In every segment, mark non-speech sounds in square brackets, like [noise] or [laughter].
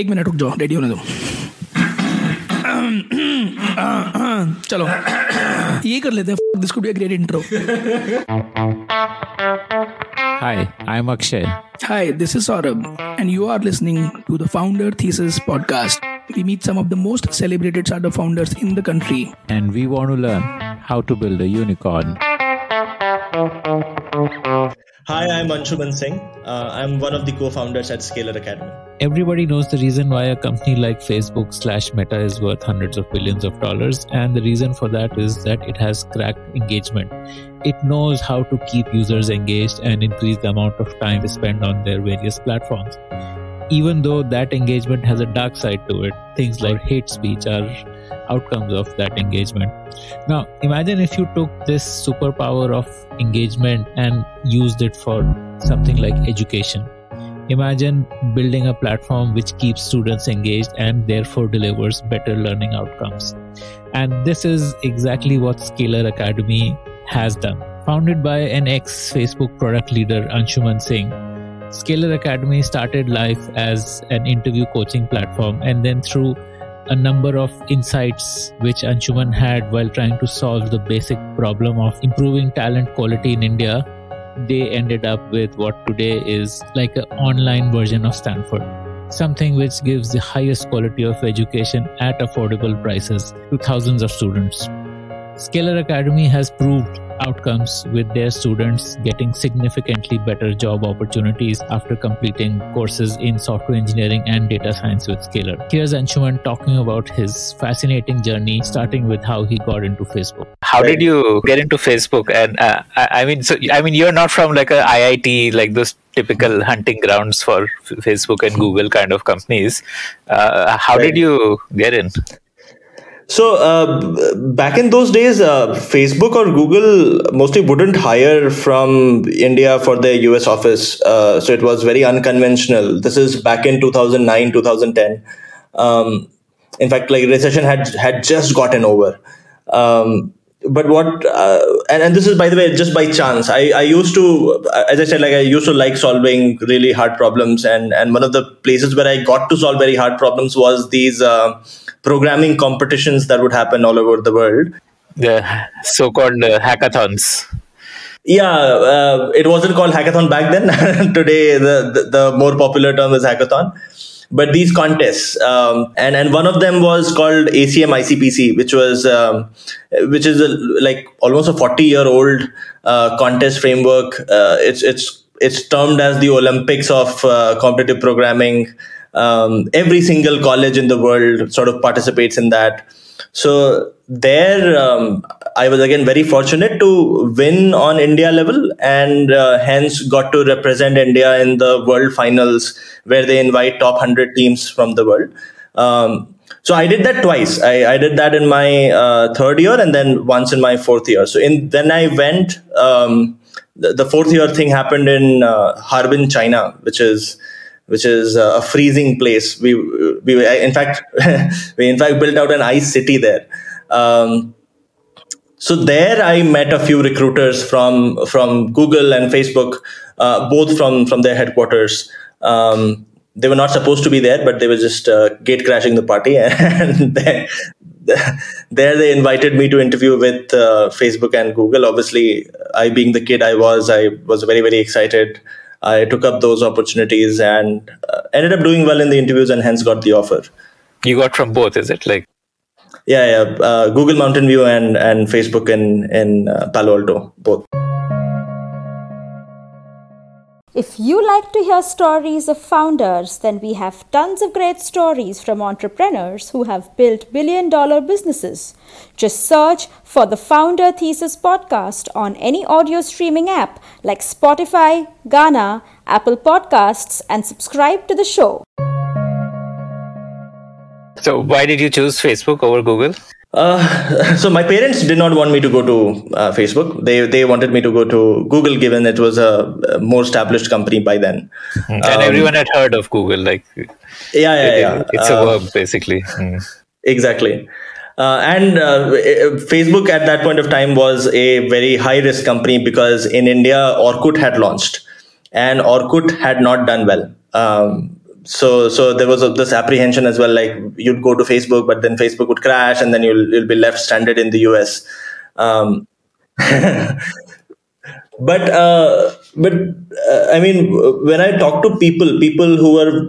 एक मिनट रुक जाओ रेडी होने दो चलो ये कर लेते हैं this could be a great intro Hi, I'm Akshay. Hi, this is Saurabh, and you are listening to the Founder Thesis podcast. We meet some of the most celebrated startup founders in the country. And we want to learn how to build a unicorn. Hi, I'm Anshuman Singh. Uh, I'm one of the co founders at Scaler Academy. Everybody knows the reason why a company like Facebook slash Meta is worth hundreds of billions of dollars, and the reason for that is that it has cracked engagement. It knows how to keep users engaged and increase the amount of time they spend on their various platforms. Even though that engagement has a dark side to it, things like hate speech are outcomes of that engagement. Now, imagine if you took this superpower of engagement and used it for something like education. Imagine building a platform which keeps students engaged and therefore delivers better learning outcomes. And this is exactly what Scaler Academy has done. Founded by an ex Facebook product leader, Anshuman Singh, Scaler Academy started life as an interview coaching platform and then through a number of insights which Anshuman had while trying to solve the basic problem of improving talent quality in India, they ended up with what today is like an online version of Stanford. Something which gives the highest quality of education at affordable prices to thousands of students. Scaler Academy has proved outcomes with their students getting significantly better job opportunities after completing courses in software engineering and data science with Scaler. Here's Anshuman talking about his fascinating journey, starting with how he got into Facebook. How did you get into Facebook? And uh, I, I mean, so I mean, you're not from like a IIT, like those typical hunting grounds for Facebook and Google kind of companies. Uh, how did you get in? So uh, back in those days, uh, Facebook or Google mostly wouldn't hire from India for their US office. Uh, so it was very unconventional. This is back in 2009, 2010. Um, in fact, like recession had had just gotten over. Um, but what uh, and, and this is by the way just by chance I, I used to as i said like i used to like solving really hard problems and and one of the places where i got to solve very hard problems was these uh, programming competitions that would happen all over the world. The so-called uh, hackathons. Yeah uh, it wasn't called hackathon back then. [laughs] Today the, the, the more popular term is hackathon. But these contests um, and and one of them was called acm icpc which was um, which is a, like almost a 40 year old uh, contest framework. Uh, it's it's it's termed as the olympics of uh, competitive programming um, every single college in the world sort of participates in that. So there um, i was again very fortunate to win on india level and uh, hence got to represent india in the world finals where they invite top 100 teams from the world. Um, so i did that twice. I, I did that in my uh, third year and then once in my fourth year. So in then i went um, the, the, fourth year thing happened in uh, harbin china which is which is a freezing place. We we in fact [laughs] we in fact built out an ice city there. Um, so there I met a few recruiters from from Google and Facebook, uh, both from from their headquarters. Um, they were not supposed to be there, but they were just uh, gate crashing the party, [laughs] and there, [laughs] there they invited me to interview with uh, Facebook and Google. Obviously, I being the kid I was, I was very very excited. I took up those opportunities and uh, ended up doing well in the interviews and hence got the offer. You got from both, is it? Like, yeah, yeah, uh, Google Mountain View and and Facebook in in uh, Palo Alto, both. If you like to hear stories of founders, then we have tons of great stories from entrepreneurs who have built billion dollar businesses. Just search for the Founder Thesis podcast on any audio streaming app like Spotify, Gaana, Apple Podcasts, and subscribe to the show. So, why did you choose Facebook over Google? Uh, [laughs] so my parents did not want me to go to uh, Facebook. They they wanted me to go to Google, given it was a, more established company by then. And um, everyone had heard of Google, like yeah, yeah, it, yeah. It's a uh, verb, basically. Mm. Exactly. Uh, and uh, Facebook at that point of time was a very high risk company because in India, Orkut had launched and Orkut had not done well. Um, so so there was a, this apprehension as well like you'd go to facebook but then facebook would crash and then you'll you'll be left stranded in the us um, [laughs] but uh, but uh, i mean when i talk to people people who were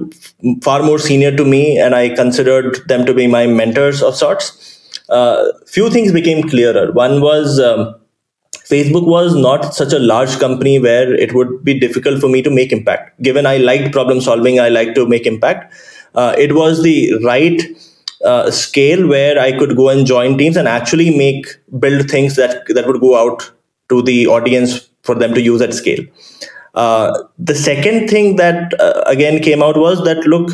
far more senior to me and i considered them to be my mentors of sorts uh, few things became clearer. One was um, Facebook was not such a large company where it would be difficult for me to make impact. Given I liked problem solving, I like to make impact. Uh, it was the right uh, scale where I could go and join teams and actually make build things that that would go out to the audience for them to use at scale. Uh, the second thing that uh, again came out was that look,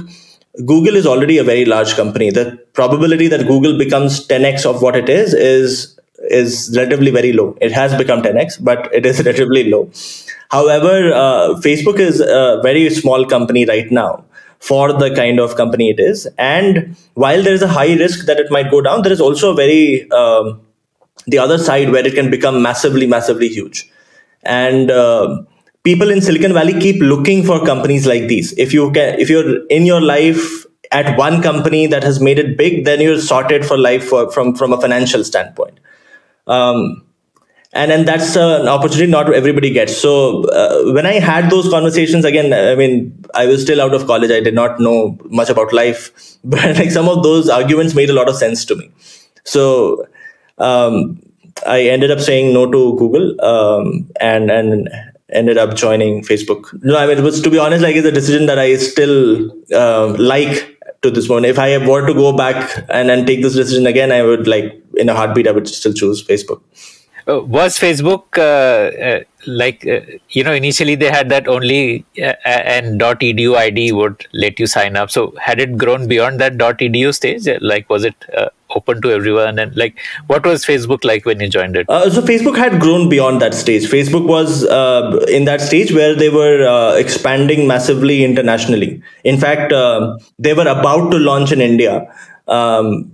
Google is already a very large company. The probability that Google becomes 10x of what it is is is relatively very low. It has become 10x, but it is [laughs] relatively low. However, uh, Facebook is a very small company right now for the kind of company it is. And while there is a high risk that it might go down, there is also a very um, the other side where it can become massively, massively huge. And uh, people in Silicon Valley keep looking for companies like these. If you can, if you're in your life at one company that has made it big, then you're sorted for life for, from from a financial standpoint um, and and that's an opportunity not everybody gets. So uh, when i had those conversations again i mean i was still out of college. I did not know much about life [laughs] but like some of those arguments made a lot of sense to me. So um, i ended up saying no to google um, and and ended up joining facebook. No i mean it was to be honest like it's a decision that i still uh, like to this moment. if i were to go back and and take this decision again i would like in a heartbeat, I would still choose Facebook. Uh, was Facebook uh, uh, like uh, you know initially they had that only uh, and .edu ID would let you sign up. So had it grown beyond that .edu stage? Like was it uh, open to everyone? And like what was Facebook like when you joined it? Uh, so Facebook had grown beyond that stage. Facebook was uh, in that stage where they were uh, expanding massively internationally. In fact, they were about to launch in India. Um,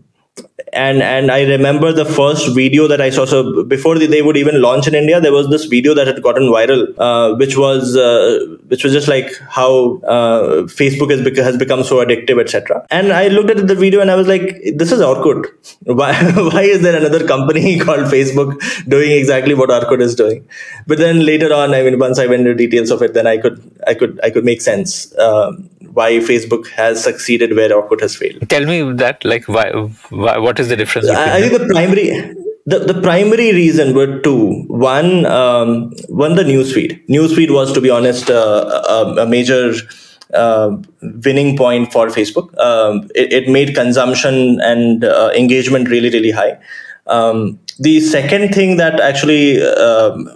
and and I remember the first video that I saw. So before they would even launch in India, there was this video that had gotten viral, uh, which was uh, which was just like how uh, Facebook has, bec- has become so addictive, etc. And I looked at the video and I was like, this is Orkut. [laughs] Why [laughs] why is there another company [laughs] called Facebook doing exactly what Orkut is doing? But then later on, I mean, once I went into details of it, then I could I could I could make sense. Um, why Facebook has succeeded where Orkut has failed. Tell me that, like, why, why what is the difference? I, I think the primary, the, the primary reason were two. One, um, one the newsfeed. Newsfeed was, to be honest, uh, a, a, major uh, winning point for Facebook. Um, it, it, made consumption and uh, engagement really, really high. Um, the second thing that actually um,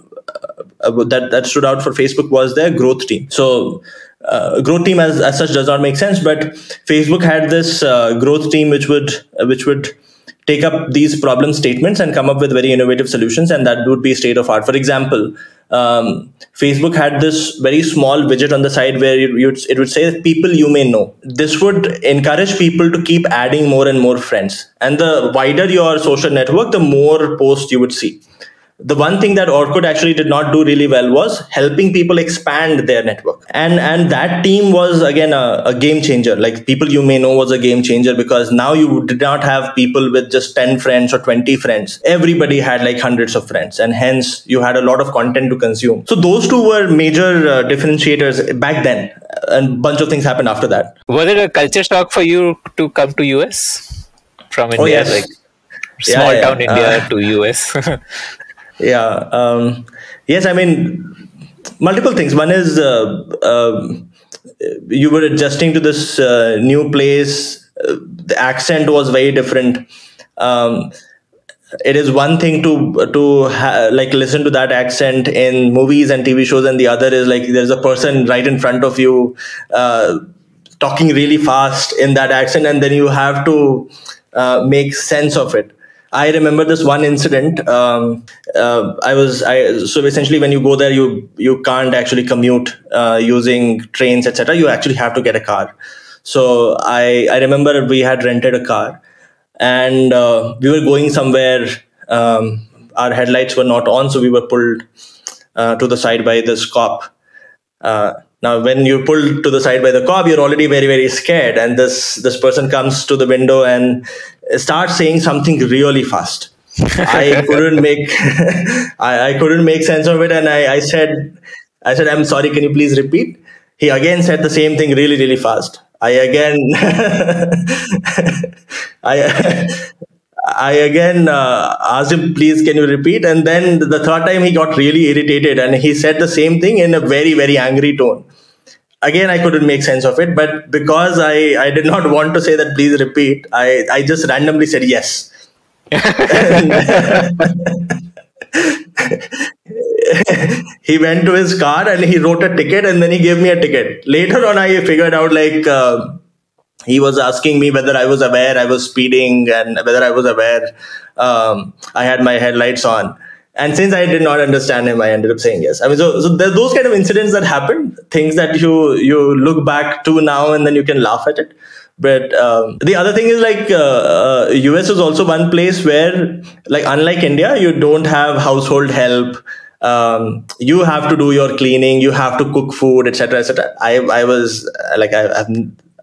uh, that that stood out for Facebook was their growth team. So uh, growth team as, as such does not make sense but facebook had this uh, growth team which would uh, which would take up these problem statements and come up with very innovative solutions and that would be state of art. For example um, facebook had this very small widget on the side where it, it would say people you may know. This would encourage people to keep adding more and more friends. And the wider your social network the more posts you would see the one thing that Orkut actually did not do really well was helping people expand their network. And and that team was again a, a, game changer. Like people you may know was a game changer because now you did not have people with just 10 friends or 20 friends. Everybody had like hundreds of friends and hence you had a lot of content to consume. So those two were major uh, differentiators back then and a bunch of things happened after that. Was it a culture shock for you to come to US from India? Oh, yes. Like small yeah, yeah. town India uh, to US? [laughs] yeah um, yes i mean multiple things. One is uh, uh, you were adjusting to this uh, new place. The accent was very different. Um, it is one thing to to ha- like listen to that accent in movies and tv shows and the other is like there's a person right in front of you uh, talking really fast in that accent and then you have to uh, make sense of it I remember this one incident. Um, uh, I was I so essentially when you go there, you you can't actually commute uh, using trains, etc. You actually have to get a car. So I I remember we had rented a car, and uh, we were going somewhere. Um, our headlights were not on, so we were pulled uh, to the side by this cop. Now, when you pull to the side by the cop, you're already very, very scared. And this this person comes to the window and starts saying something really fast. [laughs] I couldn't make [laughs] I, I, couldn't make sense of it, and I, I said I said I'm sorry. Can you please repeat? He again said the same thing really, really fast. I again [laughs] I I again uh, asked him, please, can you repeat? And then the third time he got really irritated and he said the same thing in a very, very angry tone. Again, I couldn't make sense of it, but because I, I did not [laughs] want to say that, please repeat, I, I just randomly said yes. [laughs] he went to his car and he wrote a ticket and then he gave me a ticket. Later on, I figured out like, uh, he was asking me whether I was aware I was speeding and whether I was aware um, I had my headlights on. And since I did not understand him, I ended up saying yes. I mean, so, so there's those kind of incidents that happen, things that you you look back to now and then you can laugh at it. But um, the other thing is like uh, uh, US is also one place where, like, unlike India, you don't have household help. Um, you have to do your cleaning, you have to cook food, etc., etc. I I was like I, I've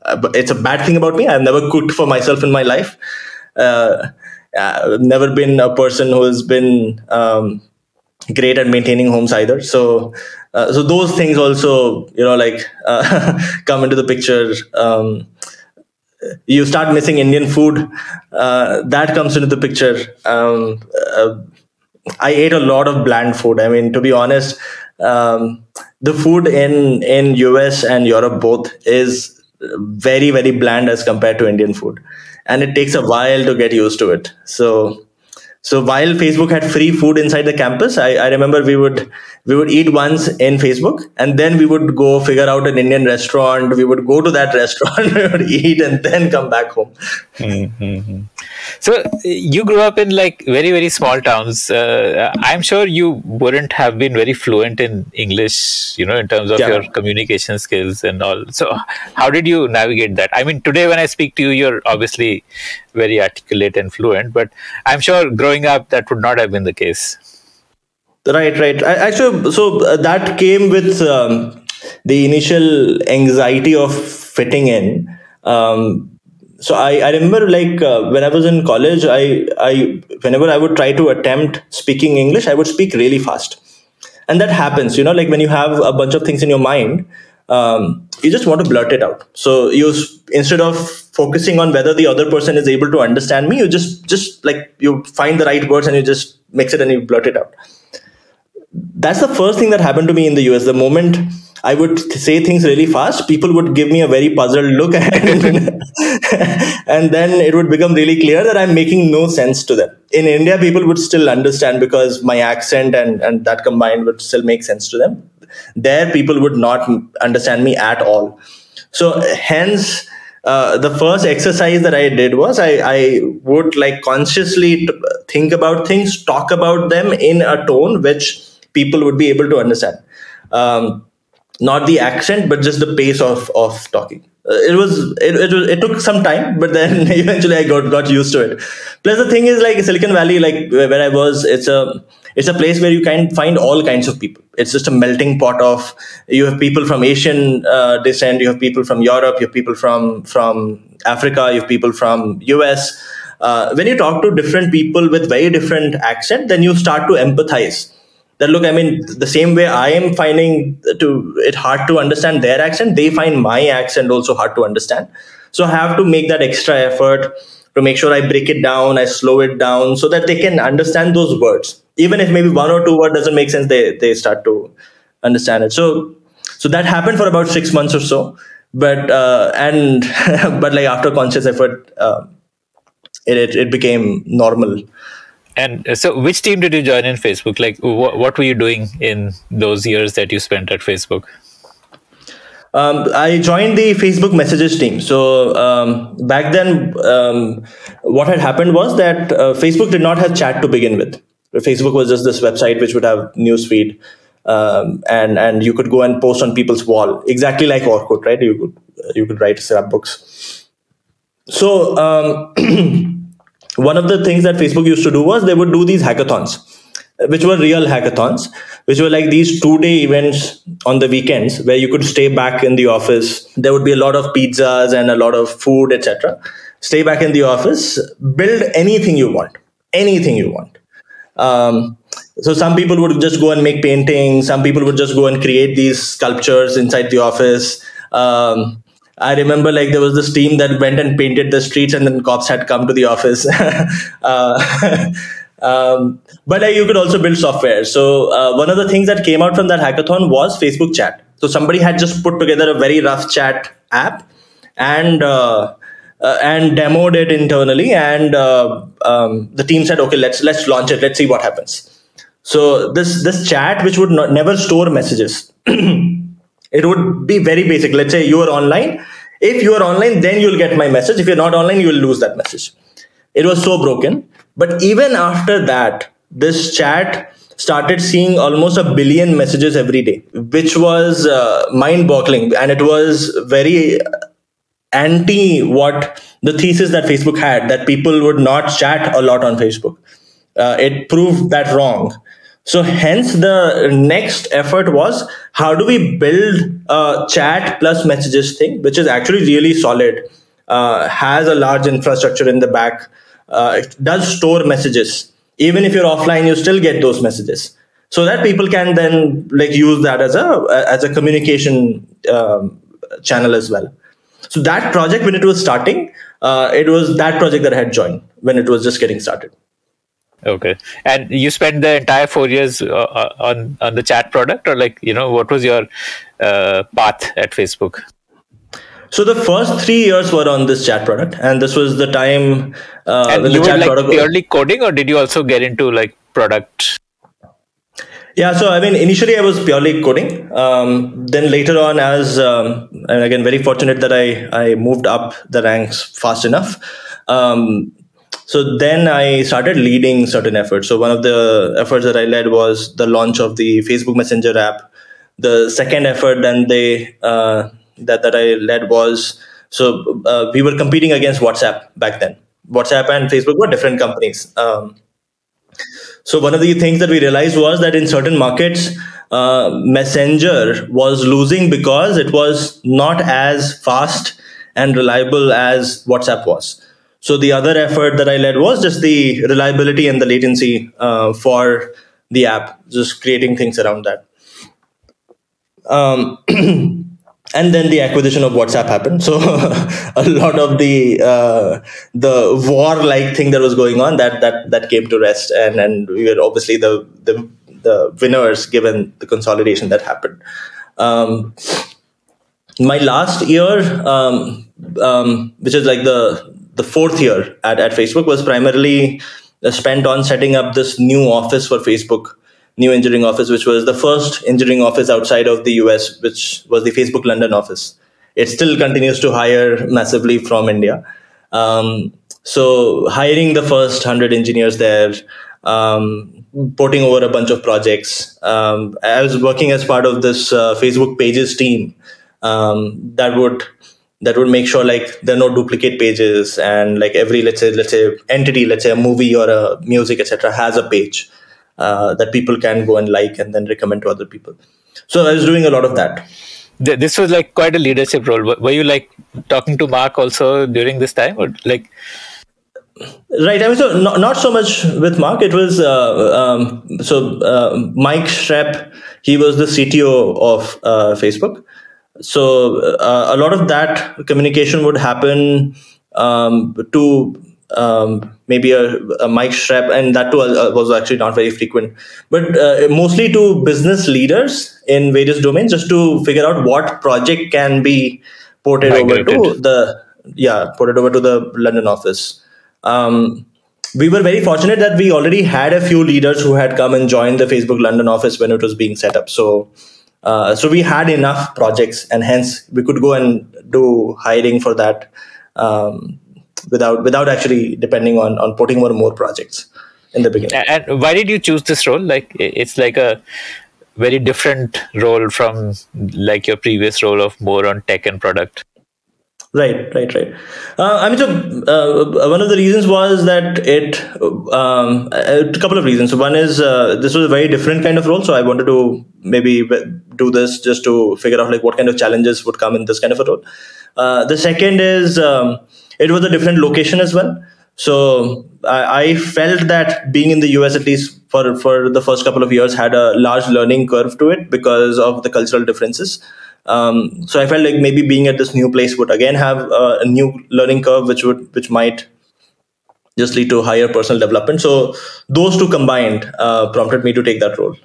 uh, it's a bad thing about me. I've never cooked for myself in my life. Uh, I've never been a person who has been um, great at maintaining homes either. So, uh, so those things also, you know, like uh, [laughs] come into the picture. Um, you start missing Indian food. Uh, that comes into the picture. Um, uh, I ate a lot of bland food. I mean, to be honest, um, the food in in US and Europe both is very very bland as compared to indian food and it takes a while to get used to it. So so while facebook had free food inside the campus I, I remember we would we would eat once in facebook and then we would go figure out an indian restaurant we would go to that [laughs] restaurant we would eat and then come back home mm-hmm. So you grew up in like very very small towns. Uh, I'm sure you wouldn't have been very fluent in English, you know, in terms of yeah. your communication skills and all. So how did you navigate that? I mean, today when I speak to you, you're obviously very articulate and fluent, but I'm sure growing up that would not have been the case. Right, right. Actually, so uh, that came with um, the initial anxiety of fitting in. Um, so I, I remember like uh, when I was in college, I, I whenever I would try to attempt speaking English, I would speak really fast, and that happens. You know, like when you have a bunch of things in your mind, um, you just want to blurt it out. So you instead of focusing on whether the other person is able to understand me, you just just like you find the right words and you just mix it and you blurt it out. That's the first thing that happened to me in the US. The moment I would say things really fast, people would give me a very puzzled look, [laughs] and, and then it would become really clear that I'm making no sense to them. In India, people would still understand because my accent and, and that combined would still make sense to them. There, people would not understand me at all. So, hence, uh, the first exercise that I did was I, I would like consciously think about things, talk about them in a tone which people would be able to understand. Um, not the accent but just the pace of of talking uh, it was it, it was it took some time but then [laughs] eventually i got got used to it plus the thing is like silicon valley like where i was it's a it's a place where you can find all kinds of people. It's just a melting pot of you have people from asian uh, descent you have people from europe you have people from from africa you have people from us uh, when you talk to different people with very different accent then you start to empathize. That look i mean the same way i am finding to it hard to understand their accent they find my accent also hard to understand. So i have to make that extra effort to make sure i break it down i slow it down so that they can understand those words even if maybe one or two word doesn't make sense they they start to understand it so so that happened for about six months or so but uh, and [laughs] but like after conscious effort uh, it, it, it became normal and uh, so, which team did you join in Facebook? Like, wh- what were you doing in those years that you spent at Facebook? Um, I joined the Facebook messages team. So um, back then, um, what had happened was that uh, Facebook did not have chat to begin with. Facebook was just this website which would have newsfeed, um, and and you could go and post on people's wall, exactly like Orkut, right? You could you could write scrapbooks. So um, [clears throat] one of the things that Facebook used to do was they would do these hackathons which were real hackathons, which were like these two day events on the weekends where you could stay back in the office. There would be a lot of pizzas and a lot of food, etc. Stay back in the office, build anything you want, anything you want. Um, so some people would just go and make paintings. Some people would just go and create these sculptures inside the office. Um, I remember like there was this team that went and painted the streets, and then cops had come to the office. [laughs] uh, [laughs] um, but uh, you could also build software. So uh, one of the things that came out from that hackathon was Facebook Chat. So somebody had just put together a very rough chat app and uh, uh and demoed it internally, and uh, um, the team said, "Okay, let's let's launch it. Let's see what happens." So this this chat, which would not, never store messages, [clears throat] it would be very basic. Let's say you are online. If you are online, then you'll get my message. If you're not online, you will lose that message. It was so broken but even after that, this chat started seeing almost a billion messages every day, which was uh, mind boggling. And it was very anti what the thesis that Facebook had that people would not chat a lot on Facebook. Uh, it proved that wrong. So, hence, the next effort was how do we build a chat plus messages thing, which is actually really solid, uh, has a large infrastructure in the back uh, it does store messages. Even if you're offline you still get those messages. So that people can then like use that as a as a communication um, channel as well. So that project when it was starting uh, it was that project that i had joined when it was just getting started. Okay. And you spent the entire four years uh, uh on on the chat product or like you know what was your uh, path at facebook so the first three years were on this chat product, and this was the time uh, and when you the chat were like product purely coding, or did you also get into like product? Yeah, so I mean, initially I was purely coding. Um, then later on, as um, and again, very fortunate that I I moved up the ranks fast enough. Um, so then I started leading certain efforts. So one of the efforts that I led was the launch of the Facebook Messenger app. The second effort, then they uh, that that I led was so uh, we were competing against WhatsApp back then. WhatsApp and Facebook were different companies. Um, so one of the things that we realized was that in certain markets, uh, Messenger was losing because it was not as fast and reliable as WhatsApp was. So the other effort that I led was just the reliability and the latency uh, for the app, just creating things around that. Um, [clears throat] and then the acquisition of WhatsApp happened. So [laughs] a lot of the uh, the war like thing that was going on that that that came to rest, and and we were obviously the the the winners given the consolidation that happened. Um, my last year, um, um, which is like the the fourth year at, at Facebook, was primarily spent on setting up this new office for Facebook new engineering office, which was the first engineering office outside of the US, which was the Facebook London office. It still continues to hire massively from India. Um, so hiring the first 100 engineers there, um, porting over a bunch of projects. Um, I was working as part of this uh, Facebook Pages team um, that would that would make sure like there are no duplicate pages and like every let's say let's say entity, let's say a movie or a music etc. has a page uh, that people can go and like and then recommend to other people. So I was doing a lot of that. This was like quite a leadership role. Were you like talking to Mark also during this time, or like? Right. I mean, so not, not so much with Mark. It was uh, um, so uh, Mike Schrepp. He was the CTO of uh, Facebook. So uh, a lot of that communication would happen um, to um, maybe a, a Mike Schrepp, and that too uh, was actually not very frequent, but uh, mostly to business leaders in various domains, just to figure out what project can be ported Migrated. over to the yeah ported over to the London office. Um, we were very fortunate that we already had a few leaders who had come and joined the Facebook London office when it was being set up. So. Uh, so we had enough projects, and hence we could go and do hiring for that um, without without actually depending on on putting more and more projects in the beginning. And why did you choose this role? Like it's like a very different role from like your previous role of more on tech and product. Right, right, right. Uh, I mean, so uh, one of the reasons was that it, um, a couple of reasons. One is uh, this was a very different kind of role, so I wanted to maybe do this just to figure out like what kind of challenges would come in this kind of a role. Uh, the second is um, it was a different location as well. So I, I, felt that being in the US, at least for for the first couple of years, had a large learning curve to it because of the cultural differences. Um, so I felt like maybe being at this new place would again have a, a new learning curve, which would which might just lead to higher personal development. So those two combined uh, prompted me to take that role.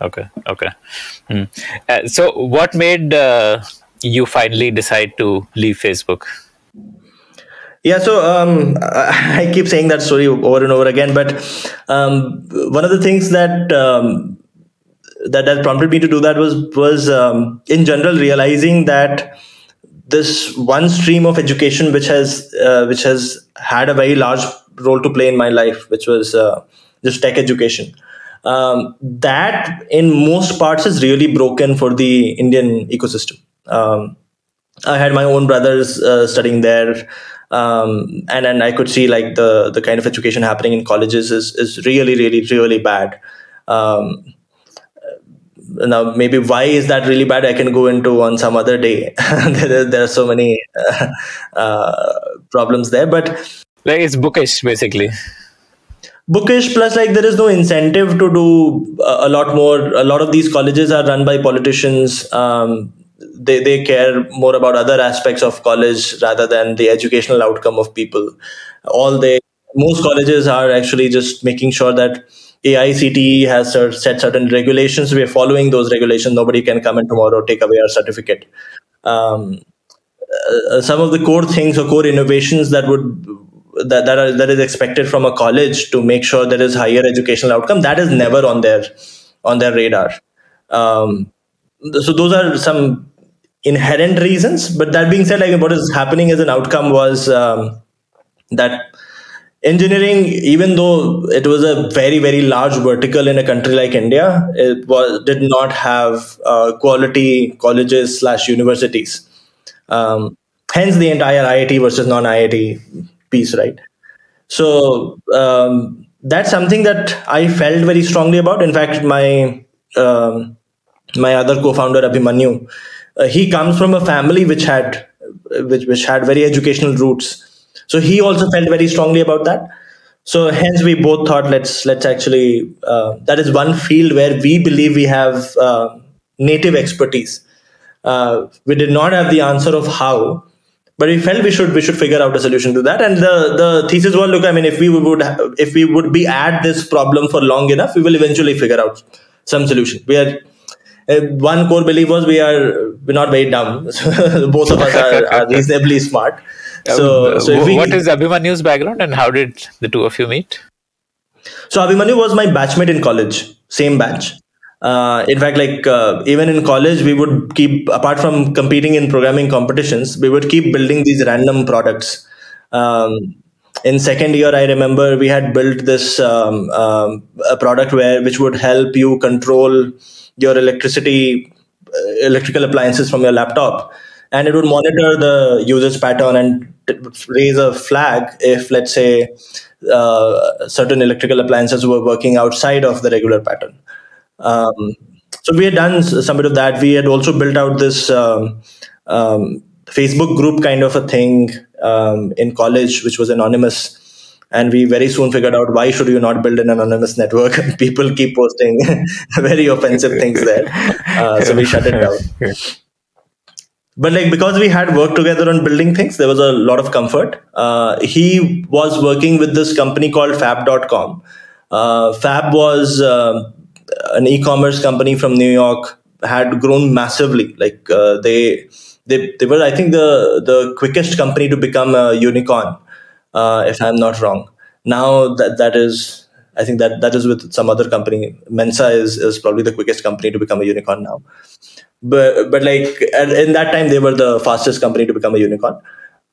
Okay. Okay. Hmm. Uh, so what made uh, you finally decide to leave Facebook? Yeah, so um, [laughs] I keep saying that story over and over again, but um, one of the things that um, that that prompted me to do that was was um, in general realizing that this one stream of education which has uh, which has had a very large role to play in my life which was uh, just tech education um, that in most parts is really broken for the indian ecosystem. Um, i had my own brothers uh, studying there um, and and i could see like the the kind of education happening in colleges is is really really really bad. Um, now maybe why is that really bad? I can go into on some other day. [laughs] There, there are so many uh, uh, problems there but like it's bookish basically. Bookish plus like there is no incentive to do a, lot more. A lot of these colleges are run by politicians. Um, they, they care more about other aspects of college rather than the educational outcome of people all they most colleges are actually just making sure that AICTE has set certain regulations. We are following those regulations. Nobody can come in tomorrow take away our certificate. Um, uh, some of the core things or core innovations that would that that, are, that is expected from a college to make sure there is higher educational outcome that is never on their on their radar. Um, so those are some inherent reasons. But that being said, like what is happening as an outcome was um, that engineering even though it was a very very large vertical in a country like india it was did not have uh, quality colleges slash universities um, hence the entire iit versus non iit piece right so um, that's something that i felt very strongly about in fact my um, my other co-founder abhimanyu uh, he comes from a family which had which, which had very educational roots so he also felt very strongly about that. So hence we both thought let's let's actually uh, that is one field where we believe we have uh, native expertise. Uh, we did not have the answer of how, but we felt we should we should figure out a solution to that. And the the thesis was look, I mean, if we would if we would be at this problem for long enough, we will eventually figure out some solution. We are one core belief was we are we're not very dumb. [laughs] Both of us are, are [laughs] reasonably smart. So, so we, what is Abhimanyu's background and how did the two of you meet? So Abhimanyu was my batchmate in college, same batch. Uh, in fact, like uh, even in college, we would keep apart from competing in programming competitions, we would keep building these random products. Um, in second year, I remember we had built this um, um, a product where which would help you control your electricity, uh, electrical appliances from your laptop and it would monitor the user's pattern and raise a flag if, let's say, uh, certain electrical appliances were working outside of the regular pattern. Um, so we had done some bit of that. We had also built out this um, um, Facebook group kind of a thing um, in college, which was anonymous. And we very soon figured out why should you not build an anonymous network? [laughs] People keep posting [laughs] very offensive things there, uh, so we shut it down. But like because we had worked together on building things there was a lot of comfort. Uh, he was working with this company called fab.com uh, fab was uh, an e-commerce company from new york had grown massively. Like uh, they they they were i think the the quickest company to become a unicorn uh, if i'm not wrong. Now that that is i think that that is with some other company. Mensa is is probably the quickest company to become a unicorn now. But but like in that time they were the fastest company to become a unicorn.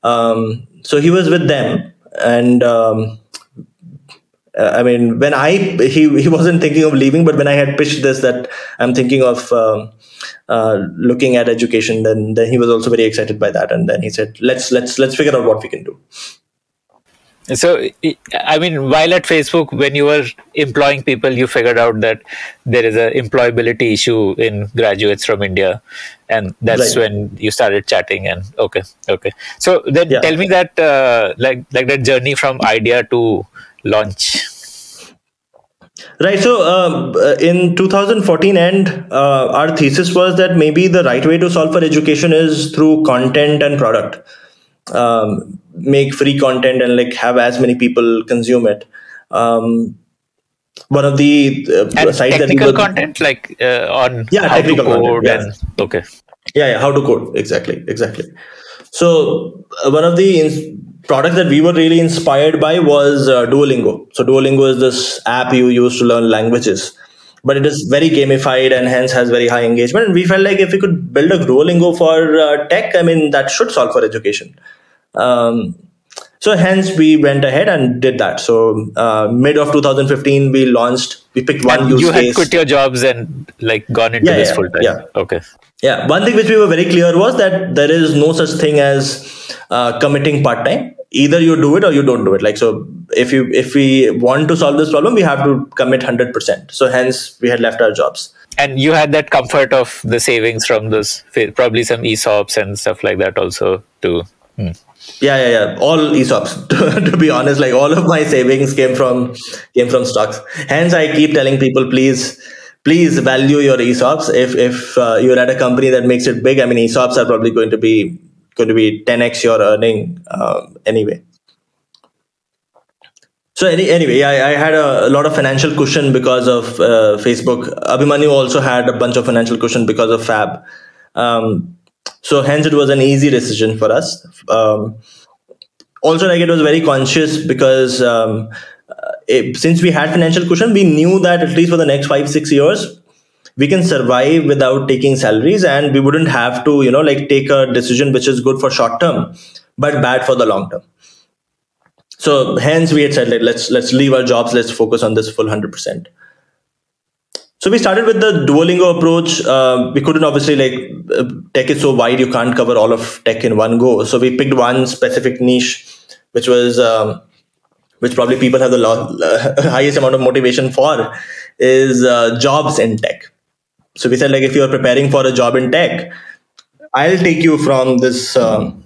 Um, so he was with them. And um, uh, I mean, when I he he wasn't thinking of leaving, but when I had pitched this that I'm thinking of um, uh, looking at education, then then he was also very excited by that, and then he said, let's let's let's figure out what we can do. So, I mean, while at Facebook, when you were employing people, you figured out that there is a employability issue in graduates from India, and that's right. when you started chatting. And okay, okay. So then, yeah. tell me that, uh, like, like that journey from idea to launch. Right. So um, uh, in 2014 end, uh, our thesis was that maybe the right way to solve for education is through content and product um, make free content and like have as many people consume it. Um, one of the uh, sites technical that we content like uh, on yeah how technical to code content, and okay. Yeah yeah how to code exactly exactly. So uh, one of the in- products that we were really inspired by was uh, duolingo. So duolingo is this app you use to learn languages but it is very gamified and hence has very high engagement. And we felt like if we could build a Duolingo for uh, tech, I mean, that should solve for education. Um, so hence we went ahead and did that. So uh, mid of 2015, we launched. We picked one and use you case. had quit your jobs and like gone into yeah, this yeah, full time. Yeah. Okay. Yeah. One thing which we were very clear was that there is no such thing as uh, committing part time. Either you do it or you don't do it. Like so, if you if we want to solve this problem, we have to commit hundred percent. So hence we had left our jobs. And you had that comfort of the savings from those probably some ESOPs and stuff like that also too. Hmm. Yeah, yeah, yeah. All ESOPs. [laughs] To, to, be honest, like all of my savings came from came from stocks. Hence, I keep telling people, please, please value your ESOPs. If if uh, you're at a company that makes it big, I mean, ESOPs are probably going to be going to be 10x your earning uh, anyway. So any, anyway, I, I had a, a, lot of financial cushion because of uh, Facebook. Abhimanyu also had a bunch of financial cushion because of Fab. Um, so hence it was an easy decision for us. Um, also, like it was very conscious because um, it, since we had financial cushion, we knew that at least for the next five six years we can survive without taking salaries, and we wouldn't have to you know like take a decision which is good for short term but bad for the long term. So hence we had said like let's let's leave our jobs, let's focus on this full hundred percent. So we started with the Duolingo approach. Uh, we couldn't obviously like uh, tech is so wide you can't cover all of tech in one go. So we picked one specific niche, which was um, which probably people have the lo- uh, [laughs] highest amount of motivation for is uh, jobs in tech. So we said like if you are preparing for a job in tech, I'll take you from this. Um,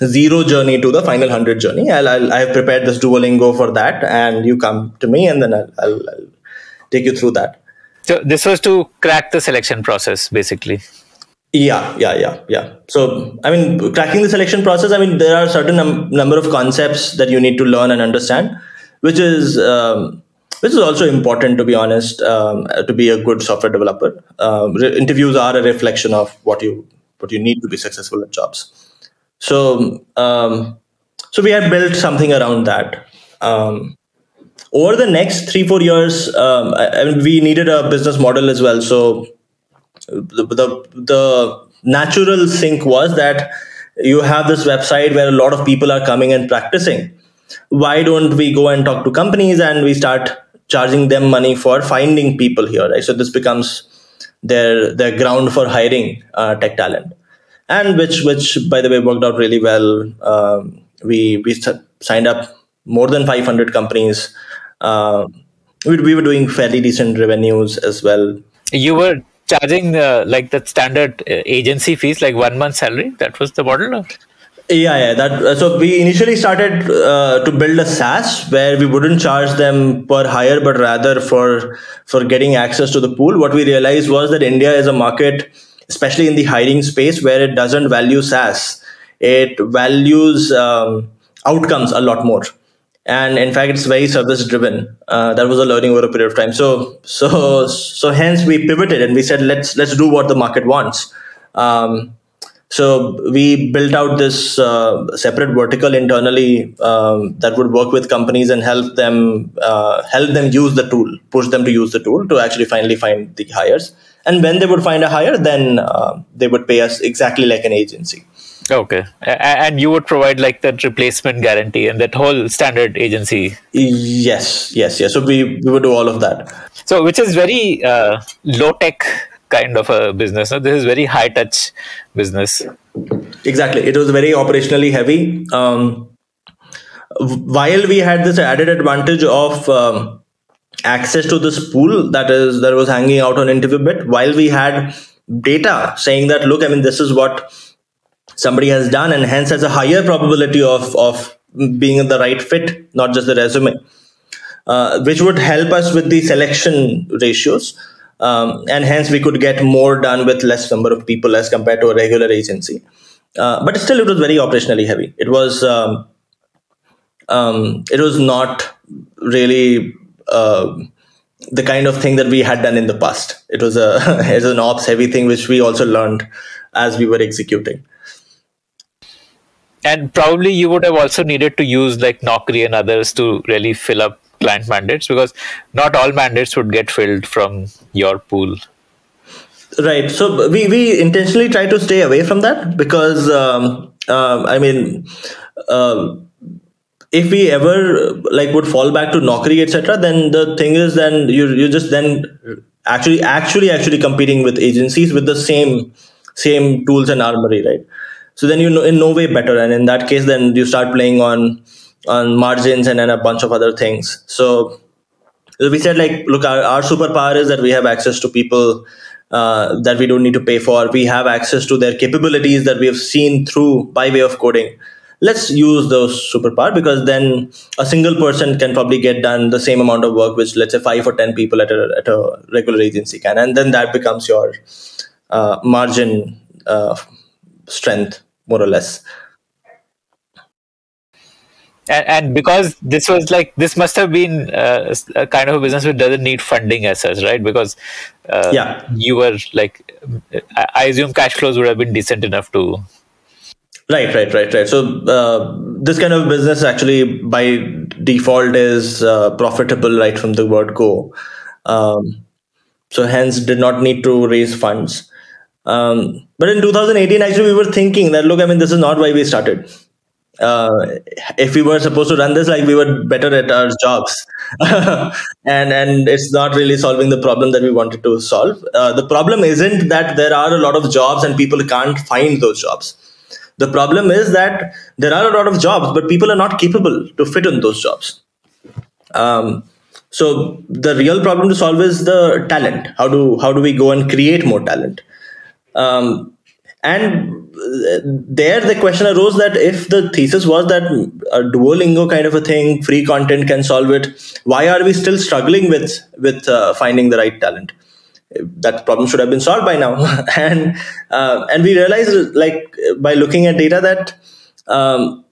zero journey to the final 100 journey I'll, I'll i've prepared this duolingo for that and you come to me and then I'll, I'll, I'll take you through that so this was to crack the selection process, basically. Yeah, yeah, yeah, yeah. So, I mean, cracking the selection process. I mean, there are certain num- number of concepts that you need to learn and understand, which is um, which is also important to be honest um, to be a good software developer. Uh, re- interviews are a reflection of what you what you need to be successful at jobs. So, um, so we had built something around that. Um, over the next three four years um, we needed a business model as well so the, the, the natural sync was that you have this website where a lot of people are coming and practicing why don't we go and talk to companies and we start charging them money for finding people here right so this becomes their their ground for hiring uh, tech talent and which which by the way worked out really well um, we we signed up more than 500 companies uh, we, we were doing fairly decent revenues as well. You were charging uh, like the standard uh, agency fees, like one month salary. That was the model. Yeah, yeah. That uh, so we initially started uh, to build a SaaS where we wouldn't charge them per hire, but rather for for getting access to the pool. What we realized was that India is a market, especially in the hiring space, where it doesn't value SaaS. It values um, outcomes a lot more and in fact it's very service driven uh, that was a learning over a period of time so so so hence we pivoted and we said let's let's do what the market wants um, so we built out this uh, separate vertical internally um, that would work with companies and help them uh, help them use the tool push them to use the tool to actually finally find the hires and when they would find a hire then uh, they would pay us exactly like an agency Okay, and you would provide like that replacement guarantee and that whole standard agency. Yes, yes, yes. So we, we would do all of that. So which is very uh, low tech kind of a business. No? This is very high touch business. Exactly. It was very operationally heavy. Um, while we had this added advantage of um, access to this pool that is that was hanging out on InterviewBit, while we had data saying that look, I mean, this is what somebody has done and hence has a higher probability of of being the right fit not just the resume uh, which would help us with the selection ratios um, and hence we could get more done with less number of people as compared to a regular agency. Uh, but still it was very operationally heavy. It was um, um, it was not really uh, the kind of thing that we had done in the past. It was a [laughs] it was an ops heavy thing which we also learned as we were executing. And probably you would have also needed to use like Naukri and others to really fill up client mandates because not all mandates would get filled from your pool. Right. So we, we intentionally try to stay away from that because um, uh, I mean, uh, if we ever like would fall back to Naukri etc., then the thing is then you you just then actually actually actually competing with agencies with the same same tools and armory, right? so then you know in no way better and in that case then you start playing on on margins and then a bunch of other things. So we said like look our, our superpower is that we have access to people uh, that we don't need to pay for. We have access to their capabilities that we have seen through by way of coding. Let's use those superpower because then a single person can probably get done the same amount of work which let's say five or ten people at a, at a regular agency can. And then that becomes your uh, margin uh, strength more or less and, and because this was like this must have been uh, a kind of a business which doesn't need funding as such right? Because uh, yeah. you were like I, assume cash flows would have been decent enough to right right right right. So uh, this kind of business actually by default is uh, profitable right from the word go. Um, so hence did not need to raise funds. Um, but in 2018, actually, we were thinking that look, I mean, this is not why we started. Uh, if we were supposed to run this like we were better at our jobs. [laughs] And and it's not really solving the problem that we wanted to solve. Uh, the problem isn't that there are a lot of jobs and people can't find those jobs. The problem is that there are a lot of jobs but people are not capable to fit in those jobs. Um, so the real problem to solve is the talent. How do how do we go and create more talent? Um, and there the question arose that if the thesis was that a duolingo kind of a thing free content can solve it why are we still struggling with with uh, finding the right talent? That problem should have been solved by now. [laughs] And uh, and we realized like by looking at data that um,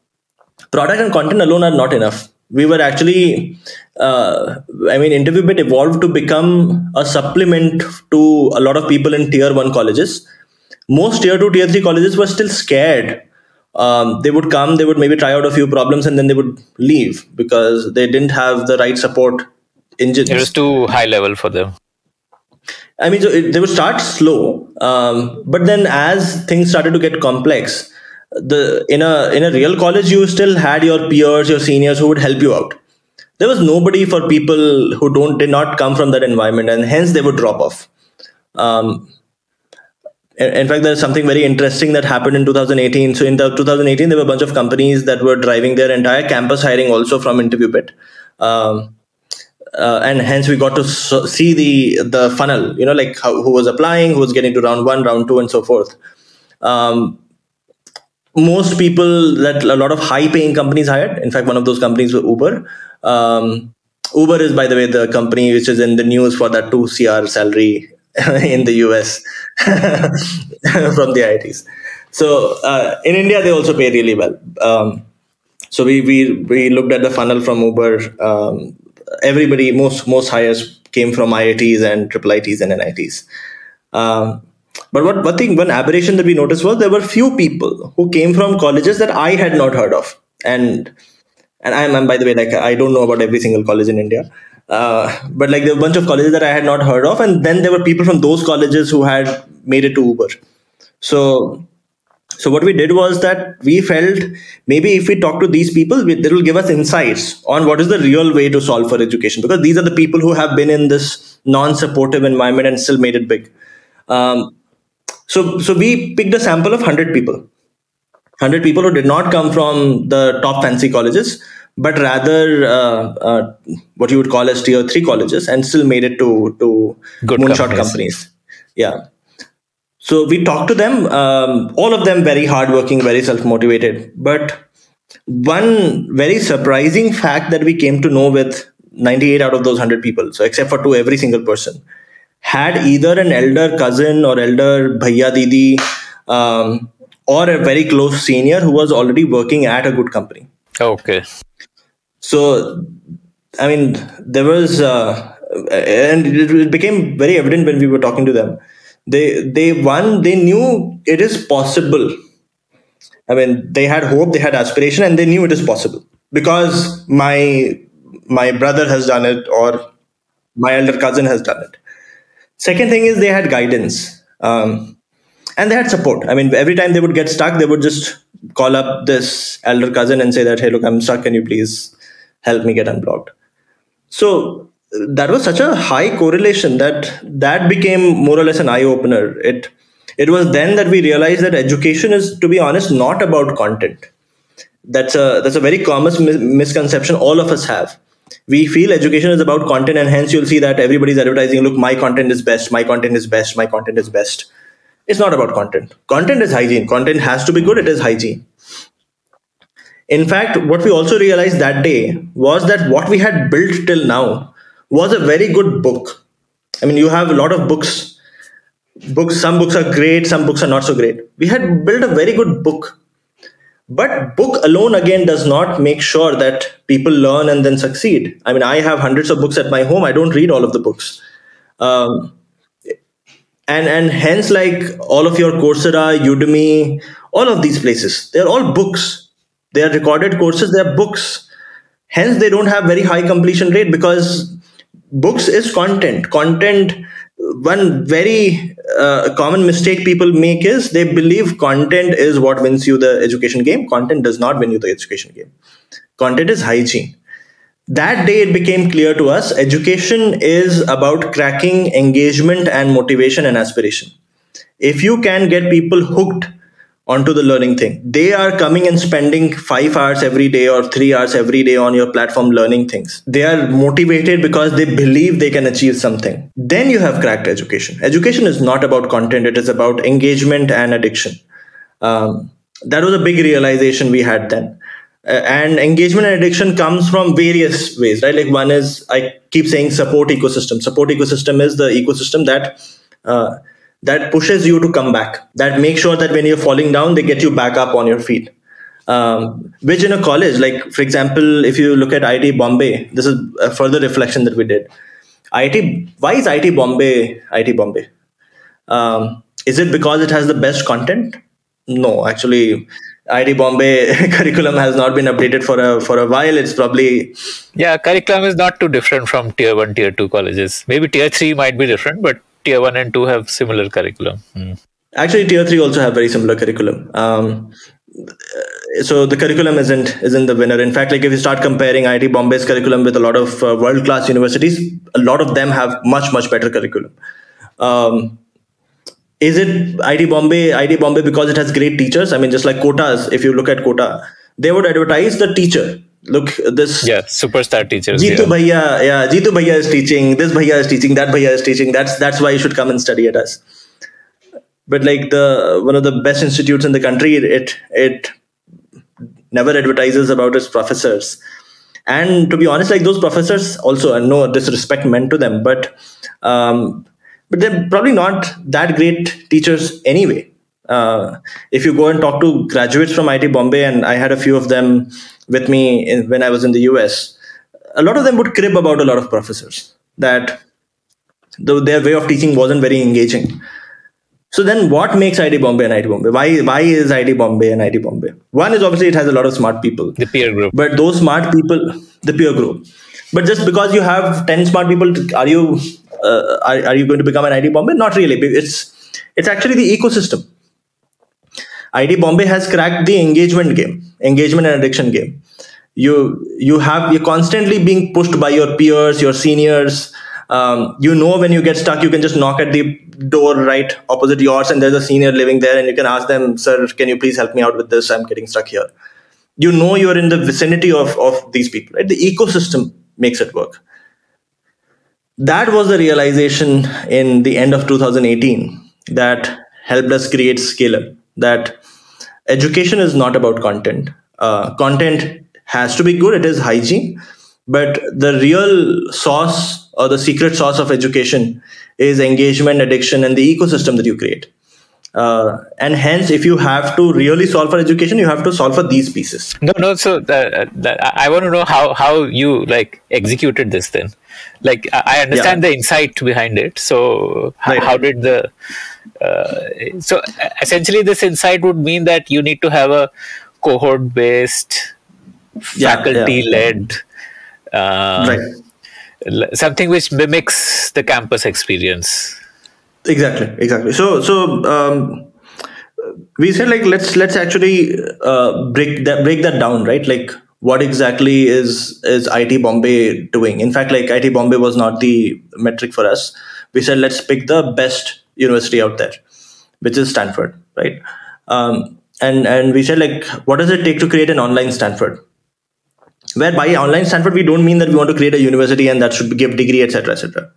product and content alone are not enough. We were actually uh, i mean InterviewBit evolved to become a supplement to a lot of people in tier 1 colleges most tier 2 tier 3 colleges were still scared. Um, they would come they would maybe try out a few problems and then they would leave because they didn't have the right support engines. It was too high level for them. I mean so it, they would start slow. Um, but then as things started to get complex the in a in a real college you still had your peers your seniors who would help you out. There was nobody for people who don't did not come from that environment and hence they would drop off. Um, in fact there's something very interesting that happened in 2018 so in the 2018 there were a bunch of companies that were driving their entire campus hiring also from InterviewBit um, uh, and hence we got to so- see the the funnel you know like how, who was applying who was getting to round one round two and so forth. Um, most people that a lot of high paying companies hired in fact one of those companies was uber. Um, uber is by the way the company which is in the news for that 2 cr salary [laughs] in the US [laughs] from the IITs. So uh, in India, they also pay really well. Um, so we, we we looked at the funnel from Uber. Um, everybody, most most hires came from IITs and triple ITs and NITs. Um, but what one thing, one aberration that we noticed was there were few people who came from colleges that I had not heard of, and and I'm, by the way like I don't know about every single college in India. Uh, but like there were a bunch of colleges that I had not heard of, and then there were people from those colleges who had made it to Uber. So so what we did was that we felt maybe if we talk to these people, they will give us insights on what is the real way to solve for education because these are the people who have been in this non-supportive environment and still made it big. Um, so so we picked a sample of 100 people 100 people who did not come from the top fancy colleges but rather uh, uh, what you would call as tier 3 colleges and still made it to to Good moonshot companies. companies yeah so we talked to them um, all of them very hardworking very self-motivated but one very surprising fact that we came to know with 98 out of those 100 people so except for two every single person had either an elder cousin or elder bhaiya didi um, or a very close senior who was already working at a good company Okay. So i mean there was uh, and it became very evident when we were talking to them. They they one they knew it is possible. I mean they had hope they had aspiration and they knew it is possible. Because my my brother has done it or my elder cousin has done it. Second thing is they had guidance um, and they had support. I mean every time they would get stuck they would just call up this elder cousin and say that hey look i'm stuck. Can you please help me get unblocked. So that was such a high correlation that that became more or less an eye opener it it was then that we realized that education is to be honest not about content. That's a that's a very common mis- misconception all of us have. We feel education is about content and hence you'll see that everybody's advertising look my content is best my content is best my content is best. It's not about content. Content is hygiene. Content has to be good. It is hygiene in fact what we also realized that day was that what we had built till now was a very good book. I mean you have a lot of books. Books some books are great some books are not so great. We had built a very good book. But book alone again does not make sure that people learn and then succeed. I mean i have hundreds of books at my home. I don't read all of the books. Um, and and hence like all of your coursera udemy all of these places they're all books they are recorded courses they're books. Hence they don't have very high completion rate because books is content. Content one very uh, common mistake people make is they believe content is what wins you the education game. Content does not win you the education game. Content is hygiene. That day it became clear to us education is about cracking engagement and motivation and aspiration. If you can get people hooked onto the learning thing. They are coming and spending 5 hours every day or 3 hours every day on your platform learning things. They are motivated because they believe they can achieve something. Then you have cracked education. Education is not about content. It is about engagement and addiction. Um, that was a big realization we had then. Uh, and engagement and addiction comes from various ways right? Like one is i keep saying support ecosystem. Support ecosystem is the ecosystem that uh, that pushes you to come back. That makes sure that when you're falling down they get you back up on your feet. Um, which in a college like for example if you look at IIT Bombay this is a further reflection that we did. It why is IIT Bombay IIT Bombay? Um, is it because it has the best content? No actually IIT Bombay [laughs] curriculum has not been updated for a for a while. It's probably Yeah, curriculum is not too different from tier one, tier two colleges. Maybe tier three might be different, but tier one and two have similar curriculum. Hmm. actually tier three also have very similar curriculum. Um, so the curriculum isn't isn't the winner. In fact, like if you start comparing IIT Bombay's curriculum with a lot of uh, world class universities, a lot of them have much much better curriculum. Um, is it IIT Bombay? IIT Bombay because it has great teachers. I mean, just like Kotas. If you look at Kota, they would advertise the teacher. Look, this Yeah, superstar teachers. Jitu yeah. Bhaiya, yeah, Jitu Bhaiya is teaching. This Bhaiya is teaching. That Bhaiya is teaching. That's that's why you should come and study at us. But like the one of the best institutes in the country, it it never advertises about its professors. And to be honest, like those professors also, and no disrespect meant to them, but um, but they're probably not that great teachers anyway. Uh, if you go and talk to graduates from IIT Bombay, and I had a few of them with me in, when I was in the US, a lot of them would crib about a lot of professors that the, their way of teaching wasn't very engaging. So then, what makes IIT Bombay and IIT Bombay? Why why is IIT Bombay and IIT Bombay? One is obviously it has a lot of smart people, The peer group. but those smart people, the peer group. But just because you have ten smart people, are you uh, are, are you going to become an IIT Bombay? Not really. It's it's actually the ecosystem. IIT Bombay has cracked the engagement game, engagement and addiction game. You you have you're constantly being pushed by your peers, your seniors. Um, you know when you get stuck, you can just knock at the door right opposite yours, and there's a senior living there, and you can ask them, "Sir, can you please help me out with this? I'm getting stuck here." You know you're in the vicinity of of these people. Right? The ecosystem makes it work. That was the realization in the end of 2018 that helped us create Scaler. That education is not about content. Uh, content has to be good. It is hygiene, but the real sauce or the secret sauce of education is engagement, addiction, and the ecosystem that you create. Uh, and hence, if you have to really solve for education, you have to solve for these pieces. No, no. So the, the, I want to know how how you like executed this then. Like I understand yeah. the insight behind it. So right. how, how did the uh, so essentially this insight would mean that you need to have a cohort based faculty led uh, right. something which mimics the campus experience exactly exactly so so um, we said like let's let's actually uh, break that break that down right like what exactly is is IIT Bombay doing? In fact like IIT Bombay was not the metric for us. We said let's pick the best university out there which is stanford right? Um, and and we said like what does it take to create an online stanford? Where by online stanford we don't mean that we want to create a university and that should give degree etc etc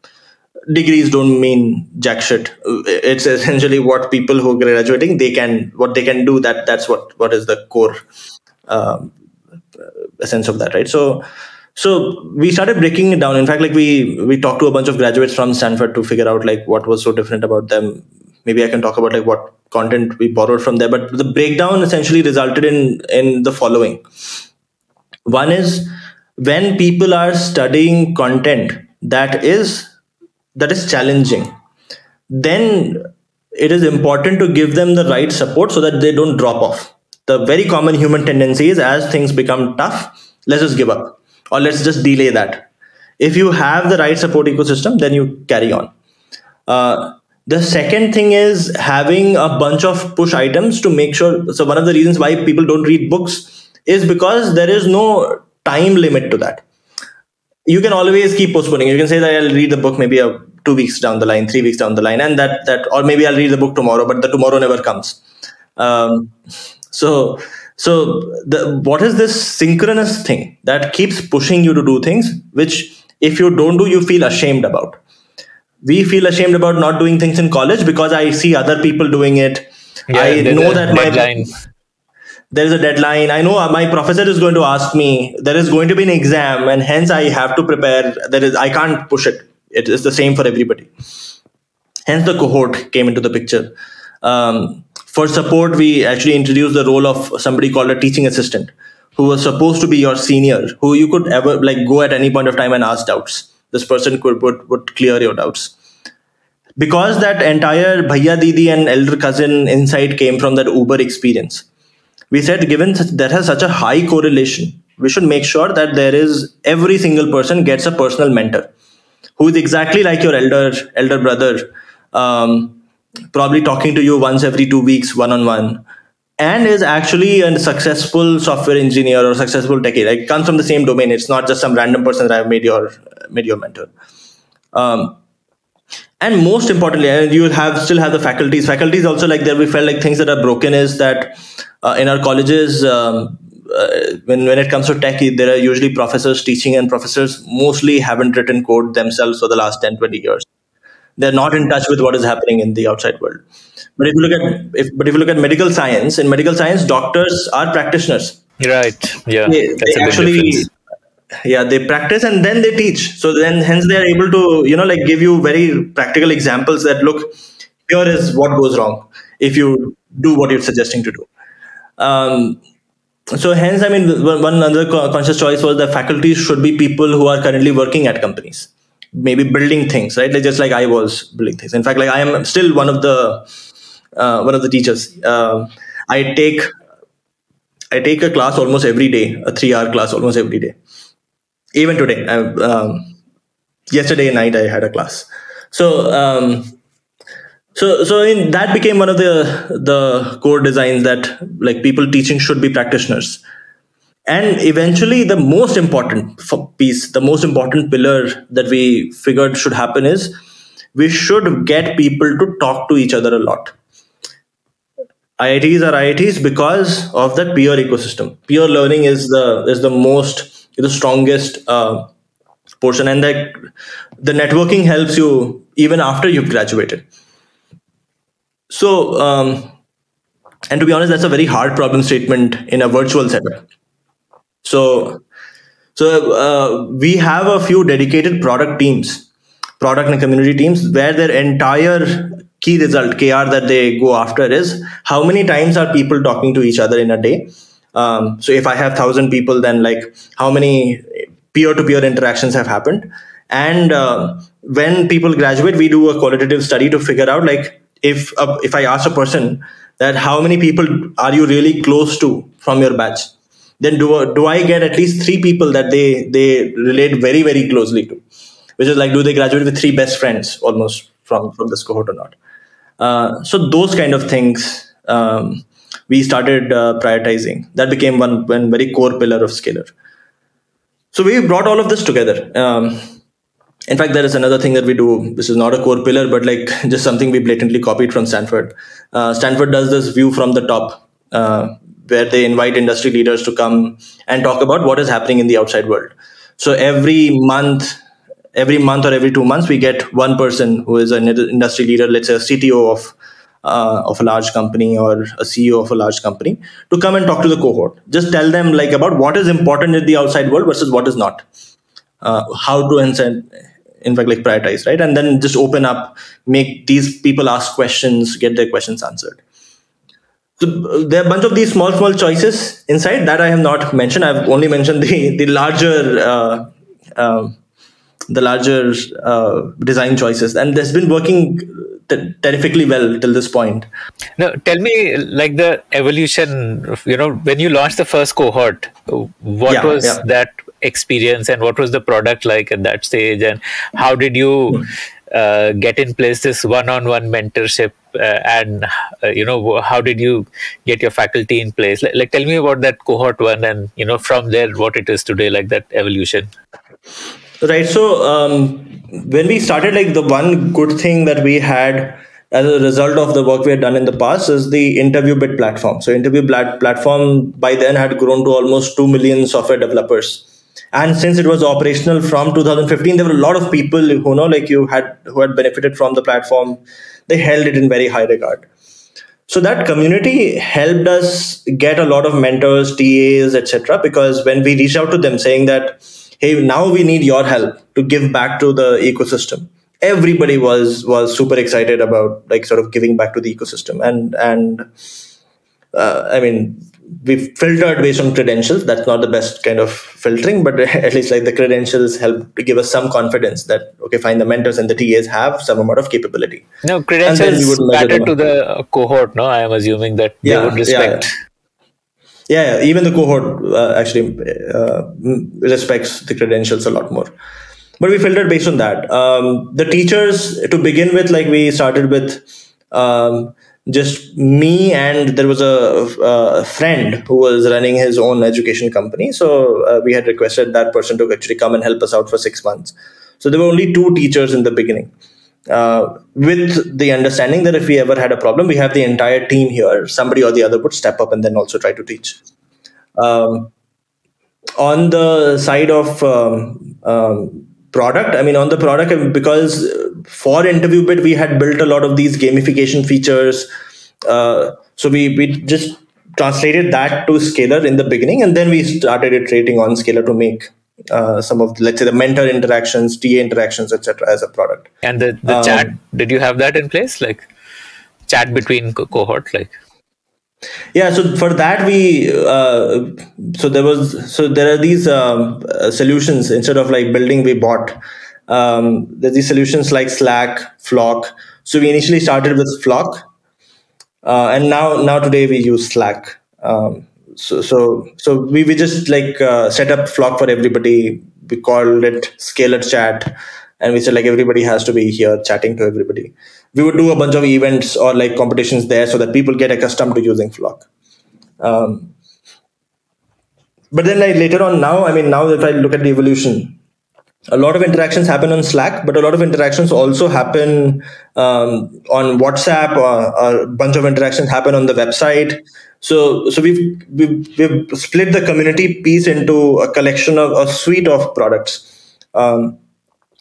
degrees don't mean jack shit. It's essentially what people who are graduating they can what they can do that that's what what is the core um, essence of that right? So so we started breaking it down. In fact like we we talked to a bunch of graduates from stanford to figure out like what was so different about them. Maybe i can talk about like what content we borrowed from there but the breakdown essentially resulted in in the following. One is when people are studying content that is that is challenging then it is important to give them the right support so that they don't drop off the very common human tendency is as things become tough let's just give up. Or let's just delay that. If you have the right support ecosystem then you carry on. Uh, the second thing is having a bunch of push items to make sure so one of the reasons why people don't read books is because there is no time limit to that. You can always keep postponing. You can say that i'll read the book maybe a two weeks down the line three weeks down the line and that that or maybe i'll read the book tomorrow but the tomorrow never comes um, so so the, what is this synchronous thing that keeps pushing you to do things which if you don't do you feel ashamed about? We feel ashamed about not doing things in college because i see other people doing it. Yeah, i know that my deadline. there is a deadline. I know my professor is going to ask me. There is going to be an exam and hence i have to prepare. There is i can't push it. It is the same for everybody. Hence the cohort came into the picture. Um, for support, we actually introduced the role of somebody called a teaching assistant, who was supposed to be your senior, who you could ever like go at any point of time and ask doubts. This person could would, would clear your doubts. Because that entire bhaiya didi and elder cousin insight came from that Uber experience, we said given that has such a high correlation, we should make sure that there is every single person gets a personal mentor who is exactly like your elder elder brother. Um, probably talking to you once every two weeks, one on one, and is actually a successful software engineer or successful techie. Like comes from the same domain. It's not just some random person that I've made your made your mentor. Um, and most importantly, and you have still have the faculties. Faculties also like there. We felt like things that are broken is that uh, in our colleges. Um, uh, when when it comes to tech there are usually professors teaching and professors mostly haven't written code themselves for the last 10 20 years they're not in touch with what is happening in the outside world. But if you look at if but if you look at medical science in medical science doctors are practitioners. Right. Yeah. They, they actually yeah they practice and then they teach. So then hence they are able to you know like give you very practical examples that look here is what goes wrong if you do what you're suggesting to do. Um, so hence i mean one other conscious choice was that faculty should be people who are currently working at companies maybe building things right? Like just like i was building things. In fact like i am still one of the uh, one of the teachers. Uh, i take i take a class almost every day a three hour class almost every day. Even today um, yesterday night i had a class. So um, so so in, that became one of the the core designs that like people teaching should be practitioners and eventually the most important piece the most important pillar that we figured should happen is we should get people to talk to each other a lot IITs are IITs because of that peer ecosystem. Peer learning is the is the most the strongest uh, portion, and that the networking helps you even after you've graduated. So, um, and to be honest, that's a very hard problem statement in a virtual setup. So, so uh, we have a few dedicated product teams, product and community teams, where their entire key result kr that they go after is how many times are people talking to each other in a day? Um, so if i have 1000 people then like how many peer-to-peer interactions have happened? And uh, when people graduate we do a qualitative study to figure out like if if i ask a person that how many people are you really close to from your batch then do, do i get at least three people that they they relate very very closely to which is like do they graduate with three best friends almost from from this cohort or not uh, so those kind of things um, we started uh, prioritizing. That became one one very core pillar of Scaler. So we brought all of this together. Um, in fact, there is another thing that we do. This is not a core pillar, but like [laughs] just something we blatantly copied from Stanford. Uh, Stanford does this view from the top, uh, where they invite industry leaders to come and talk about what is happening in the outside world. So every month, every month or every two months we get one person who is an industry leader let's say a cto of uh, of a large company or a ceo of a large company to come and talk to the cohort. Just tell them like about what is important in the outside world versus what is not. Uh, how to incent in fact like prioritize right? And then just open up make these people ask questions get their questions answered so there are a bunch of these small small choices inside that i have not mentioned i've only mentioned the the larger uh, um, the larger uh, design choices, and that's been working t- terrifically well till this point. Now, tell me, like the evolution. You know, when you launched the first cohort, what yeah, was yeah. that experience, and what was the product like at that stage, and how did you? Hmm. Uh, get in place this one-on-one mentorship uh, and uh, you know how did you get your faculty in place like, like, tell me about that cohort one and you know from there what it is today like that evolution Right. So um, when we started, like the one good thing that we had as a result of the work we had done in the past is the InterviewBit platform. So interview platform by then had grown to almost 2 million software developers. And since it was operational from 2015, there were a lot of people who know like you had who had benefited from the platform. They held it in very high regard. So that community helped us get a lot of mentors, TAs, etc. Because when we reached out to them saying that hey now we need your help to give back to the ecosystem everybody was was super excited about like sort of giving back to the ecosystem and and uh, i mean we filtered based on credentials. That's not the best kind of filtering but [laughs] at least like the credentials help to give us some confidence that okay fine the mentors and the tas have some amount of capability. No credentials matter to the cohort no? I am assuming that yeah, they would respect. Yeah, yeah, yeah, even the cohort uh, actually uh, respects the credentials a lot more. But we filtered based on that. Um, the teachers, to begin with, like we started with um, just me, and there was a, a, friend who was running his own education company. So uh, we had requested that person to actually come and help us out for six months. So there were only two teachers in the beginning uh, with the understanding that if we ever had a problem, we have the entire team here. Somebody or the other would step up and then also try to teach. Um, on the side of um, um, product, I mean, on the product, because for InterviewBit we had built a lot of these gamification features. Uh, so we, we just translated that to Scaler in the beginning, and then we started iterating on Scaler to make uh, some of let's say the mentor interactions ta interactions etc as a product. And the, the um, chat did you have that in place? Like chat between co- cohort like yeah so for that we uh, so there was so there are these um, uh, solutions. Instead of like building we bought um, there's these solutions like slack flock. So we initially started with flock uh, and now now today we use slack. Um, so so so we, we just like uh, set up flock for everybody. We called it Scaler chat and we said like everybody has to be here chatting to everybody. We would do a bunch of events or like competitions there so that people get accustomed to using Flock. Um, but then like later on now, I mean now if I look at the evolution, a lot of interactions happen on Slack, but a lot of interactions also happen um, on WhatsApp. Or, a bunch of interactions happen on the website. So, so we've, we've we've split the community piece into a collection of a suite of products, um,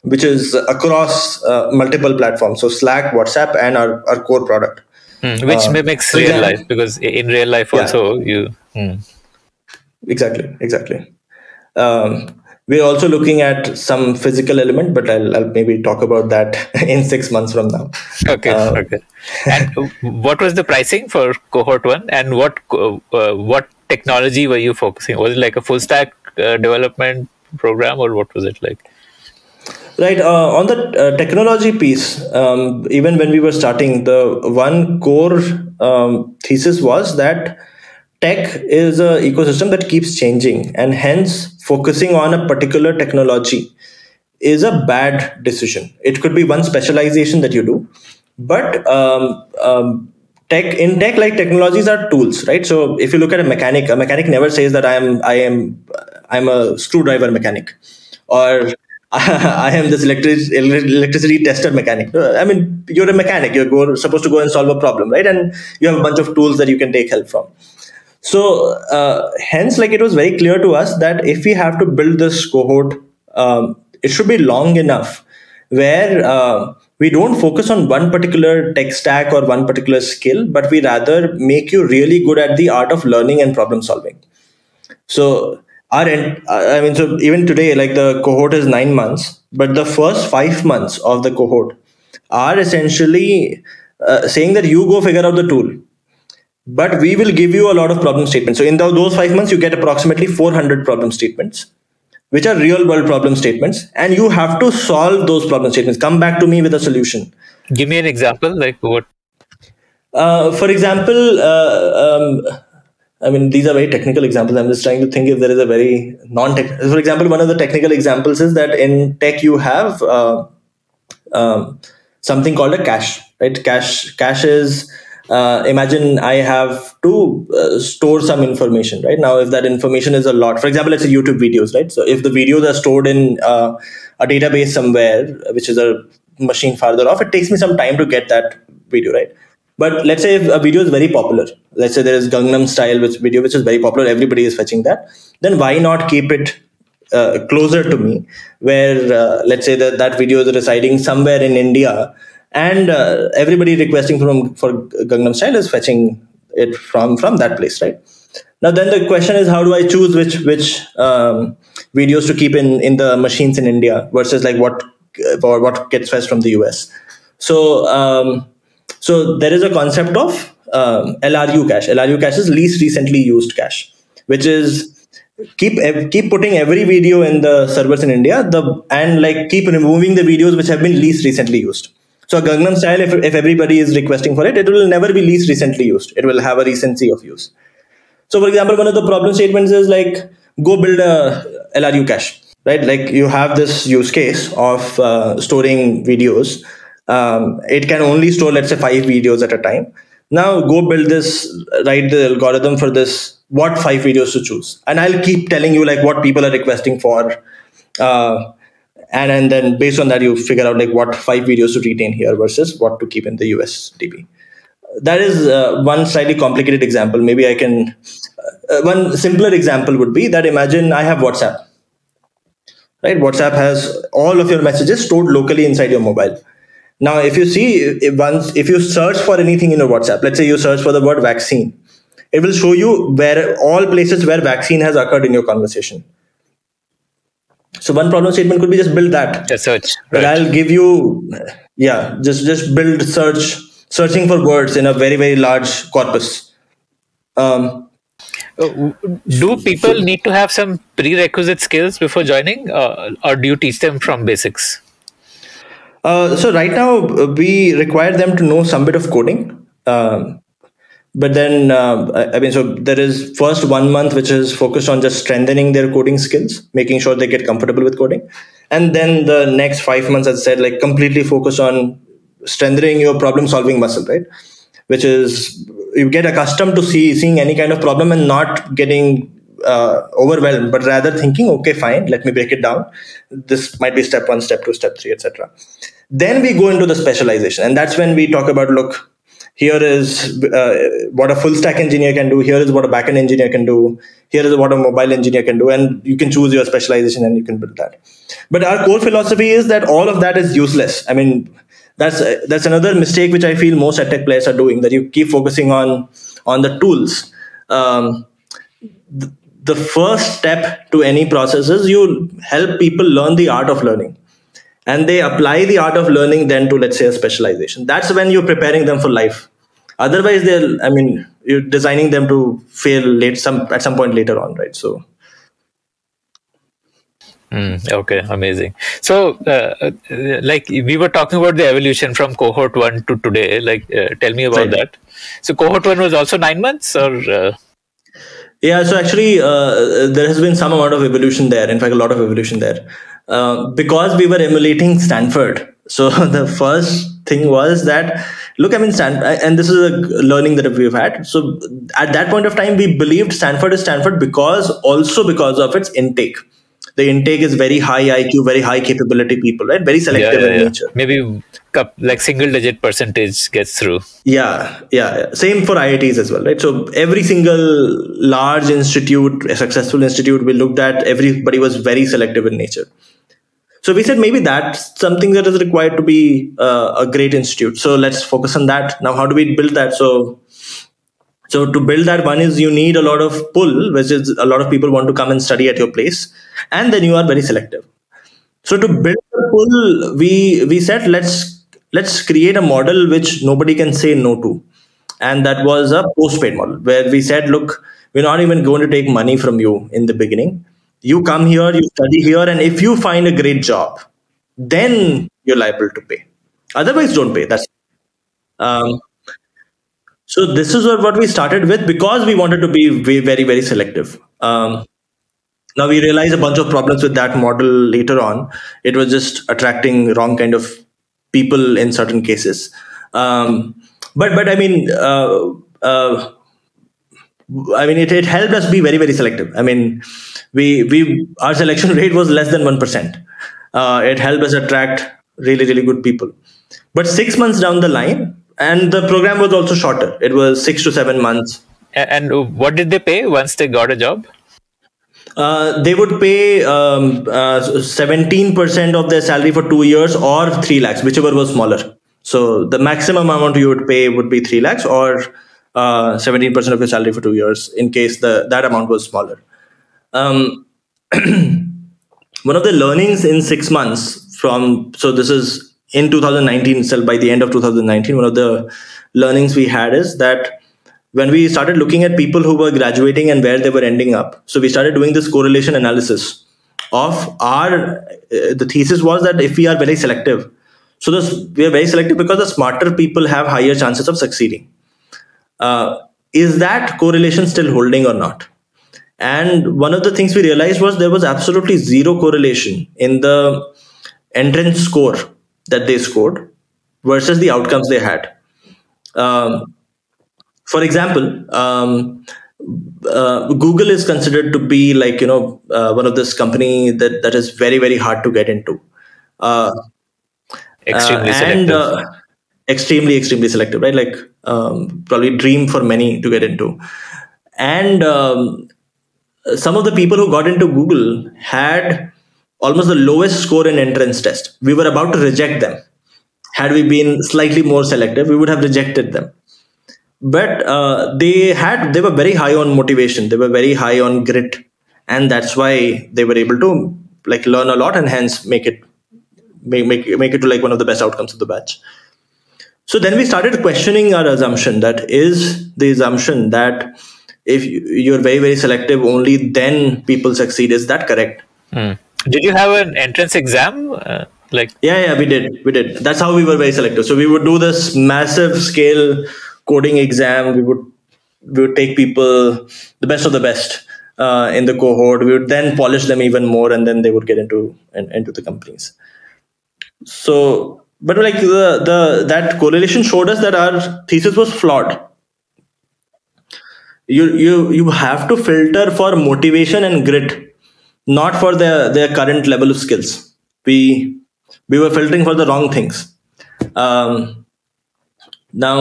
which is across uh, multiple platforms. So Slack, WhatsApp, and our, our core product, mm, which uh, mimics real yeah. life because in real life also yeah. you. Mm. Exactly. Exactly. Um, we're also looking at some physical element, but I'll, I'll maybe talk about that [laughs] in six months from now. Okay. Uh, okay. And what was the pricing for cohort one, and what uh, what technology were you focusing? Was it like a full stack uh, development program, or what was it like? Right uh, on the uh, technology piece, um, even when we were starting, the one core um, thesis was that tech is an ecosystem that keeps changing and hence focusing on a particular technology is a bad decision. It could be one specialization that you do but um, um, tech in tech like technologies are tools right? So if you look at a mechanic a mechanic never says that i am i am i'm a screwdriver mechanic or [laughs] I am this electric, electricity tester mechanic. I mean, you're a mechanic. You're supposed to go and solve a problem, right? And you have a bunch of tools that you can take help from. So uh, hence, like it was very clear to us that if we have to build this cohort, um, it should be long enough where uh, we don't focus on one particular tech stack or one particular skill, but we rather make you really good at the art of learning and problem solving. So our end, I mean, so even today, like the cohort is nine months, but the first five months of the cohort are essentially uh, saying that you go figure out the tool but we will give you a lot of problem statements. So in the, those five months, you get approximately 400 problem statements, which are real world problem statements, and you have to solve those problem statements. Come back to me with a solution. Give me an example, like what? Uh, for example, uh, um, I mean, these are very technical examples. I'm just trying to think if there is a very non technical. For example, one of the technical examples is that in tech you have uh, um, something called a cache, right? Cache cache is uh, imagine I have to uh, store some information, right? Now, if that information is a lot, for example, let's say YouTube videos, right? So if the videos are stored in uh, a database somewhere, which is a machine farther off, it takes me some time to get that video, right? But let's say if a video is very popular, let's say there is Gangnam Style which video which is very popular, everybody is fetching that. Then why not keep it uh, closer to me, where uh, let's say that that video is residing somewhere in India, and uh, everybody requesting from for Gangnam Style is fetching it from from that place, right? Now then the question is how do I choose which which um, videos to keep in in the machines in India versus like what or what gets fetched from the US. So um, so there is a concept of um, LRU cache. LRU cache is least recently used cache, which is keep keep putting every video in the servers in India the and like keep removing the videos which have been least recently used. So Gangnam Style, if, if everybody is requesting for it, it will never be least recently used. It will have a recency of use. So for example, one of the problem statements is like, go build a LRU cache, right? Like you have this use case of uh, storing videos. Um, it can only store, let's say, five videos at a time. Now go build this, write the algorithm for this, what five videos to choose. And I'll keep telling you like what people are requesting for. Uh, and, and then based on that you figure out like what five videos to retain here versus what to keep in the us db that is uh, one slightly complicated example maybe i can uh, one simpler example would be that imagine i have whatsapp right whatsapp has all of your messages stored locally inside your mobile now if you see if once if you search for anything in your whatsapp let's say you search for the word vaccine it will show you where all places where vaccine has occurred in your conversation so one problem statement could be just build that. A search. Right. I'll give you, yeah, just just build search, searching for words in a very very large corpus. Um, uh, do people need to have some prerequisite skills before joining, uh, or do you teach them from basics? Uh, so right now uh, we require them to know some bit of coding. Um, but then uh, I, mean so there is first one month which is focused on just strengthening their coding skills making sure they get comfortable with coding. And then the next five months as i said like completely focus on strengthening your problem solving muscle right? Which is you get accustomed to see seeing any kind of problem and not getting uh, overwhelmed but rather thinking okay fine let me break it down. This might be step one step two step three etc then we go into the specialization and that's when we talk about look here is uh, what a full stack engineer can do here is what a backend engineer can do here is what a mobile engineer can do and you can choose your specialization and you can build that. But our core philosophy is that all of that is useless. I mean that's that's another mistake which i feel most tech players are doing that you keep focusing on on the tools. Um, the, the first step to any process is you help people learn the art of learning and they apply the art of learning then to let's say a specialization that's when you're preparing them for life otherwise they're i mean you're designing them to fail late some at some point later on right so Mm, okay, amazing. So, uh, uh, like we were talking about the evolution from cohort one to today. Like, uh, tell me about right. that. So, cohort one was also nine months, or uh... yeah. So actually, uh, there has been some amount of evolution there. In fact, a lot of evolution there. Uh, because we were emulating Stanford. So [laughs] the first thing was that look, I mean, Stan- and this is a learning that we've had. So at that point of time, we believed Stanford is Stanford because also because of its intake. The intake is very high IQ, very high capability people, right? Very selective yeah, yeah, in yeah. nature. Maybe like single digit percentage gets through. Yeah, yeah, Same for IITs as well, right? So every single large institute, a successful institute we looked at, everybody was very selective in nature. So we said maybe that's something that is required to be uh, a great institute. So let's focus on that. Now, how do we build that? So, so to build that, one is you need a lot of pull, which is a lot of people want to come and study at your place, and then you are very selective. So to build the pull, we we said let's let's create a model which nobody can say no to, and that was a post-paid model where we said, look, we're not even going to take money from you in the beginning you come here, you study here, and if you find a great job, then you're liable to pay. Otherwise, don't pay. That's um, so. This is what we started with because we wanted to be very, very selective. Um, now we realize a bunch of problems with that model later on. It was just attracting wrong kind of people in certain cases. Um, but but I mean, uh, uh, I mean, it, it helped us be very very selective. I mean, we we our selection [laughs] rate was less than one percent. Uh, it helped us attract really really good people. But six months down the line, and the program was also shorter. It was six to seven months. And what did they pay once they got a job? Uh, they would pay um, uh, 17% of their salary for two years or 3 lakhs, whichever was smaller. So the maximum amount you would pay would be 3 lakhs or uh, 17% of your salary for two years in case the that amount was smaller. Um, [clears throat] one of the learnings in six months from so this is in 2019 itself by the end of 2019 one of the learnings we had is that when we started looking at people who were graduating and where they were ending up so we started doing this correlation analysis of our uh, the thesis was that if we are very selective so this we are very selective because the smarter people have higher chances of succeeding uh, is that correlation still holding or not and one of the things we realized was there was absolutely zero correlation in the entrance score that they scored versus the outcomes they had. Um, for example, um, uh, Google is considered to be like you know uh, one of this company that that is very very hard to get into. Uh, extremely uh, and uh, extremely extremely selective, right? Like um, probably dream for many to get into, and um, some of the people who got into Google had almost the lowest score in entrance test. We were about to reject them. Had we been slightly more selective, we would have rejected them. But uh, they had they were very high on motivation. They were very high on grit, and that's why they were able to like learn a lot and hence make it make make, make it to like one of the best outcomes of the batch. So then we started questioning our assumption that is the assumption that if you're very very selective only then people succeed. Is that correct? Mm. did you have an entrance exam? Uh, like yeah yeah we did. We did. That's how we were very selective. So we would do this massive scale coding exam. We would we would take people, the best of the best uh, in the cohort. We would then polish them even more, and then they would get into in, into the companies. So, but like the the that correlation showed us that our thesis was flawed. You you you have to filter for motivation and grit, not for their their current level of skills. We we were filtering for the wrong things. Um, now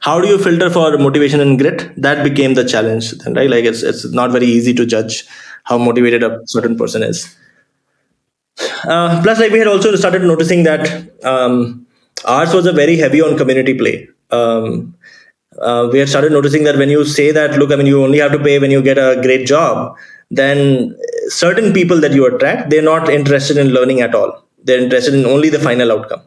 how do you filter for motivation and grit that became the challenge then right like it's it's not very easy to judge how motivated a certain person is uh, plus like we had also started noticing that um, ours was a very heavy on community play um, uh, we had started noticing that when you say that look i mean you only have to pay when you get a great job then certain people that you attract they're not interested in learning at all they're interested in only the final outcome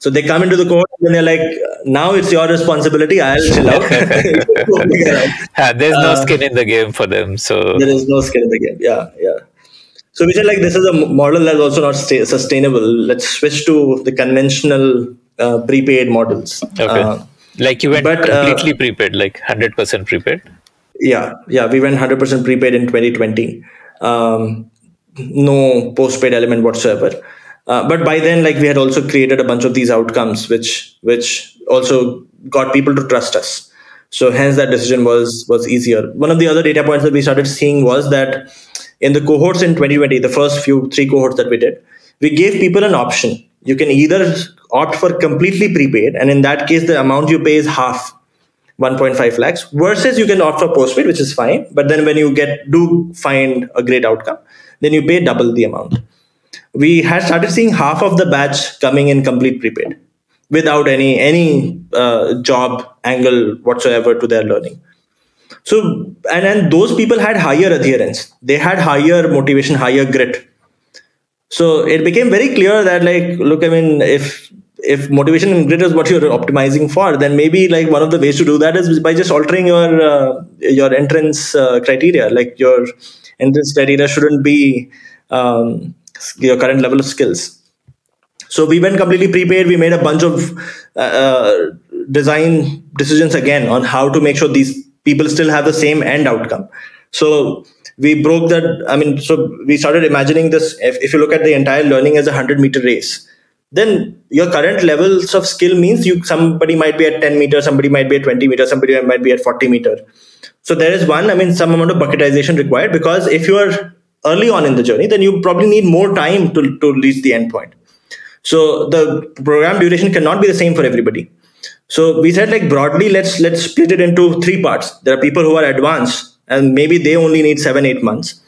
so they come into the court and they're like, now it's your responsibility. I'll chill out. [laughs] [laughs] There's no uh, skin in the game for them. So there is no skin in the game. Yeah, yeah. So we said like this is a model that's also not stay- sustainable. Let's switch to the conventional uh, prepaid models. Okay. Uh, like you went but, uh, completely prepaid, like hundred percent prepaid. Yeah, yeah. We went hundred percent prepaid in 2020. Um, no postpaid element whatsoever. Uh, but by then, like we had also created a bunch of these outcomes, which which also got people to trust us. So hence that decision was was easier. One of the other data points that we started seeing was that in the cohorts in 2020, the first few three cohorts that we did, we gave people an option. You can either opt for completely prepaid, and in that case, the amount you pay is half 1.5 lakhs versus you can opt for postpaid which is fine but then when you get do find a great outcome then you pay double the amount we had started seeing half of the batch coming in complete prepaid without any any uh, job angle whatsoever to their learning so and and those people had higher adherence they had higher motivation higher grit so it became very clear that like look i mean if if motivation and grit is what you're optimizing for then maybe like one of the ways to do that is by just altering your uh, your entrance uh, criteria like your entrance criteria shouldn't be um, your current level of skills. So we went completely prepaid. We made a bunch of uh, uh, design decisions again on how to make sure these people still have the same end outcome. So we broke that. I mean, so we started imagining this. If, if you look at the entire learning as a hundred meter race, then your current levels of skill means you somebody might be at 10 meter, somebody might be at 20 meter, somebody might be at 40 meter. So there is one. I mean, some amount of bucketization required because if you are early on in the journey, then you probably need more time to, to reach the endpoint. So the program duration cannot be the same for everybody. So we said like broadly, let's let's split it into three parts. There are people who are advanced and maybe they only need seven, eight months.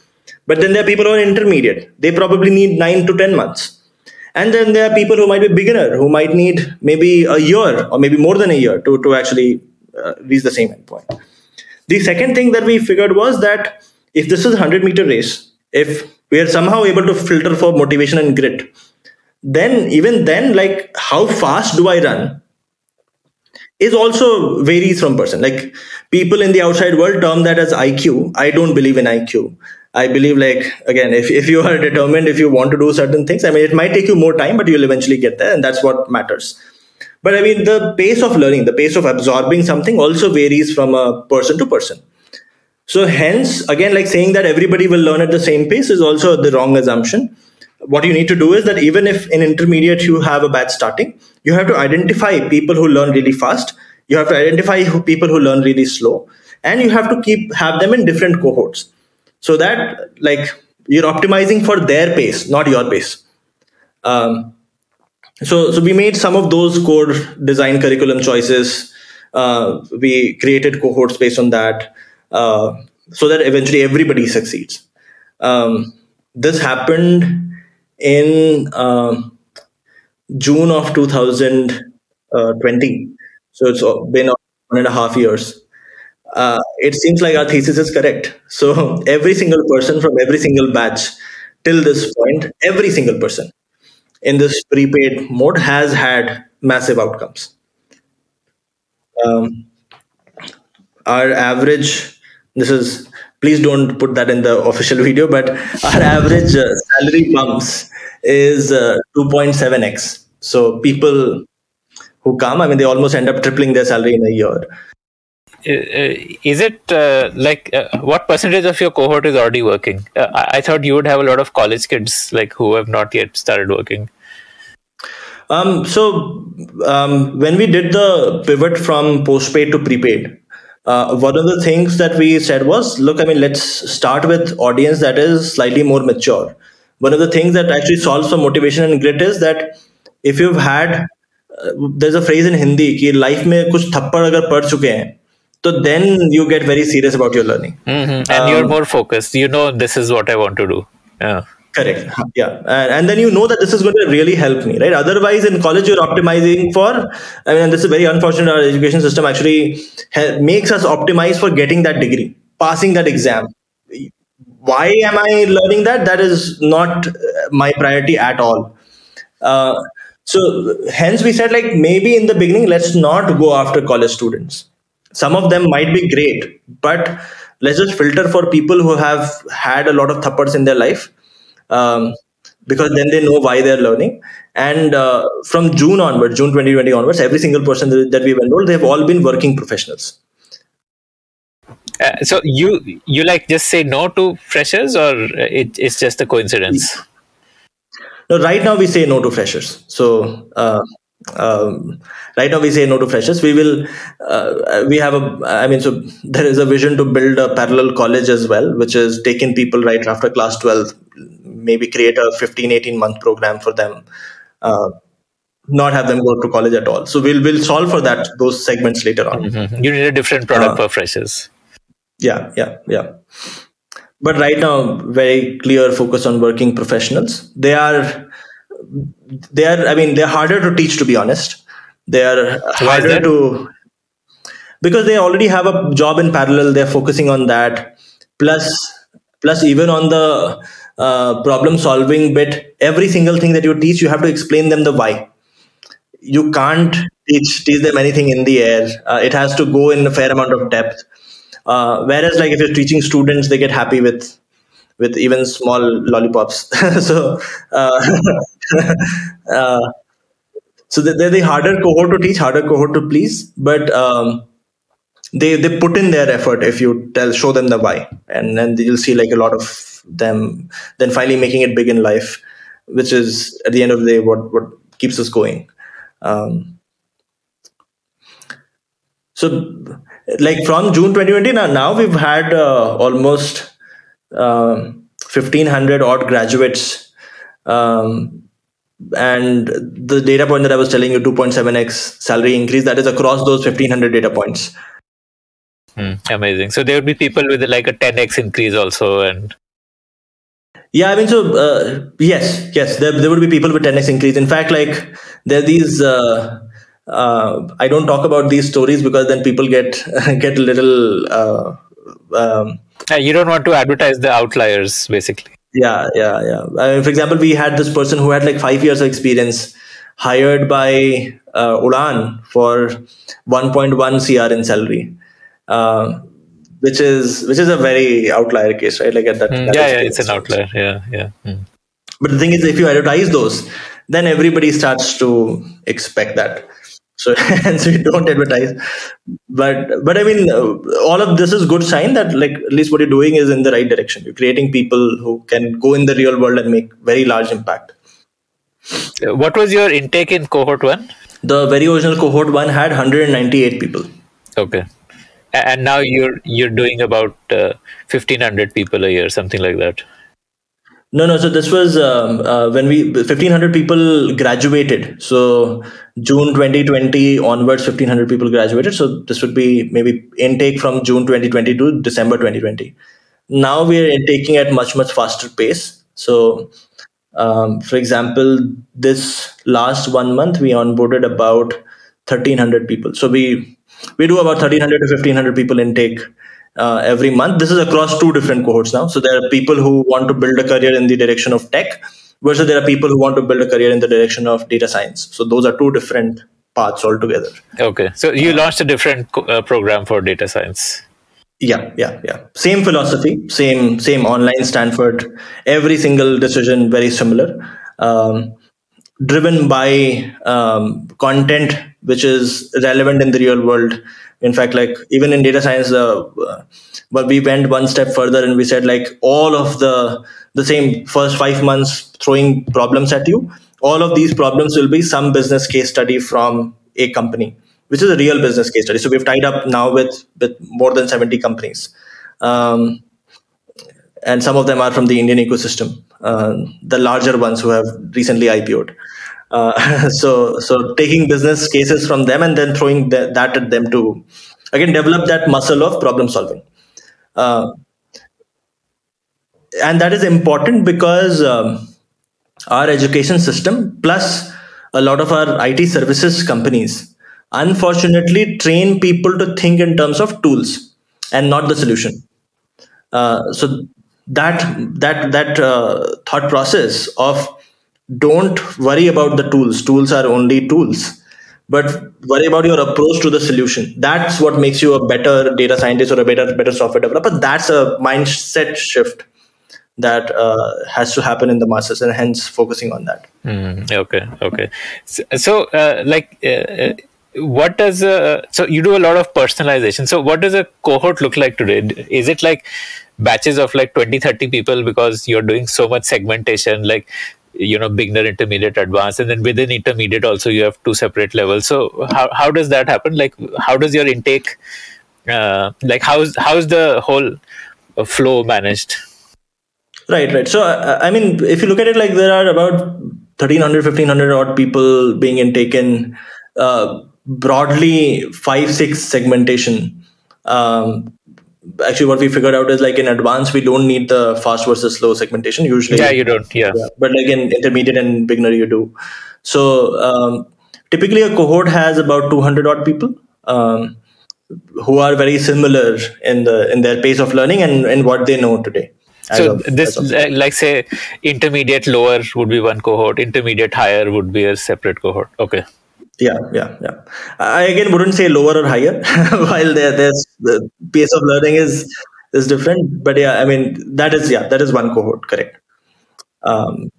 But then there are people who are intermediate. They probably need nine to ten months. And then there are people who might be beginner, who might need maybe a year or maybe more than a year to, to actually uh, reach the same endpoint. The second thing that we figured was that if this is a 100 meter race, if we are somehow able to filter for motivation and grit then even then like how fast do i run is also varies from person. Like people in the outside world term that as iq i don't believe in iq i believe like again if, if you are determined if you want to do certain things i mean it might take you more time but you'll eventually get there and that's what matters. But i mean the pace of learning the pace of absorbing something also varies from a person to person. So hence, again, like saying that everybody will learn at the same pace is also the wrong assumption. What you need to do is that even if in intermediate you have a batch starting, you have to identify people who learn really fast. You have to identify who, people who learn really slow, and you have to keep have them in different cohorts, so that like you're optimizing for their pace, not your pace. Um, so, so we made some of those core design curriculum choices. Uh, we created cohorts based on that. Uh, so that eventually everybody succeeds. Um, this happened in uh, June of 2020. So it's been one and a half years. Uh, it seems like our thesis is correct. So [laughs] every single person from every single batch till this point, every single person in this prepaid mode has had massive outcomes. Um, our average this is please don't put that in the official [laughs] video but our average uh, salary bumps is uh, 2.7x so people who come i mean they almost end up tripling their salary in a year is it uh, like uh, what percentage of your cohort is already working? Uh, I-, I thought you would have a lot of college kids like who have not yet started working. Um, so um, when we did the pivot from postpaid to prepaid, uh, one of the things that we said was look i mean let's start with audience that is slightly more mature. One of the things that actually solves for motivation and grit is that if you've had uh, there's a phrase in hindi ki life mein kuch thappad agar pad chuke hain so then you get very serious about your learning. Mm-hmm. and um, you're more focused. You know this is what i want to do. Yeah correct. Yeah. And, and, then you know that this is going to really help me right? Otherwise in college you're optimizing for i mean this is very unfortunate our education system actually ha- makes us optimize for getting that degree passing that exam. Why am i learning that? That is not my priority at all. Uh, so hence we said like maybe in the beginning let's not go after college students. Some of them might be great but let's just filter for people who have had a lot of thappads in their life um, because then they know why they're learning. And uh, from june onwards june 2020 onwards every single person that we've enrolled they've all been working professionals. Uh, so you you like just say no to freshers or it, it's just a coincidence? No right now we say no to freshers. So uh, um, right now we say no to freshers. We will uh, we have a i mean so there is a vision to build a parallel college as well which is taking people right after class 12 maybe create a 15 18 month program for them uh, not have them go to college at all. So we'll we'll solve for that those segments later on. Mm-hmm. you need a different product uh, for freshers yeah yeah yeah. But right now very clear focus on working professionals. They are they are i mean they're harder to teach to be honest. They are harder to because they already have a job in parallel. They're focusing on that. Plus plus even on the uh, problem solving bit every single thing that you teach you have to explain them the why. You can't teach teach them anything in the air. Uh, it has to go in a fair amount of depth. Uh, whereas like if you're teaching students they get happy with with even small lollipops. [laughs] So uh, [laughs] uh, so they're the harder cohort to teach, harder cohort to please, but um, they they put in their effort if you tell show them the why, and then you'll see like a lot of them then finally making it big in life, which is at the end of the day what what keeps us going. Um, so like from June 2020 now, now we've had uh, almost uh, 1500 odd graduates um, and the data point that I was telling you, 2.7x salary increase, that is across those 1500 data points. Hmm, amazing. So there would be people with like a 10x increase also, and yeah, I mean, so uh, yes, yes, there, there would be people with 10x increase. In fact, like there are these. Uh, uh, I don't talk about these stories because then people get [laughs] get a little. Uh, um, you don't want to advertise the outliers, basically yeah yeah yeah I mean, for example we had this person who had like five years of experience hired by uh, Udaan for 1.1 cr in salary uh, which is which is a very outlier case right? Like at that, mm, yeah yeah it's an outlier. Yeah yeah. Mm. but the thing is if you advertise those then everybody starts to expect that. So [laughs] and so you don't advertise. But but i mean all of this is good sign that like at least what you're doing is in the right direction. You're creating people who can go in the real world and make very large impact. What was your intake in cohort 1 the very original cohort 1 had 198 people. Okay and now you're you're doing about uh, 1500 people a year something like that no, no. So this was um, uh, when we 1500 people graduated. So June 2020 onwards, 1500 people graduated. So this would be maybe intake from June 2020 to December 2020. Now we are taking at much much faster pace. So, um, for example, this last one month we onboarded about 1300 people. So we we do about 1300 to 1500 people intake uh, every month. This is across two different cohorts now. So there are people who want to build a career in the direction of tech, versus there are people who want to build a career in the direction of data science. So those are two different paths altogether. Okay, so you launched a different uh, program for data science. Yeah, yeah, yeah. Same philosophy, same same online Stanford. Every single decision very similar. Um, driven by um, content which is relevant in the real world In fact, like even in data science, uh, but we went one step further and we said like all of the the same first five months throwing problems at you. All of these problems will be some business case study from a company, which is a real business case study. So we've tied up now with with more than seventy companies. Um, and some of them are from the Indian ecosystem, uh, the larger ones who have recently IPO'd. Uh, [laughs] so, so taking business cases from them and then throwing the, that at them to again develop that muscle of problem solving. Uh, and that is important because um, our education system plus a lot of our IT services companies unfortunately train people to think in terms of tools and not the solution. Uh, so that that that uh, thought process of don't worry about the tools. Tools are only tools. But worry about your approach to the solution. That's what makes you a better data scientist or a better better software developer. That's a mindset shift that uh, has to happen in the masses and hence focusing on that. Mm, okay okay. So, so uh, like uh, uh, what does a so you do a lot of personalization. So what does a cohort look like today? Is it like batches of like 20 30 people because you're doing so much segmentation like you know beginner intermediate advanced and then within intermediate also you have two separate levels. So how, how does that happen? Like how does your intake uh, like how's how's the whole uh, flow managed? Right right. So uh, i mean if you look at it like there are about 1300 1500 odd people being intaken uh, broadly five six segmentation. Um, actually what we figured out is like in advance we don't need the fast versus slow segmentation usually. Yeah you don't yeah, yeah. but like in intermediate and beginner you do. So um, typically a cohort has about 200 odd people um, who are very similar in the in their pace of learning and in what they know today. So of, this uh, like say intermediate lower would be one cohort intermediate higher would be a separate cohort. Okay yeah yeah yeah. I again wouldn't say lower or higher. [laughs] While there there's the pace of learning is is different. But yeah i mean that is yeah that is one cohort correct. Um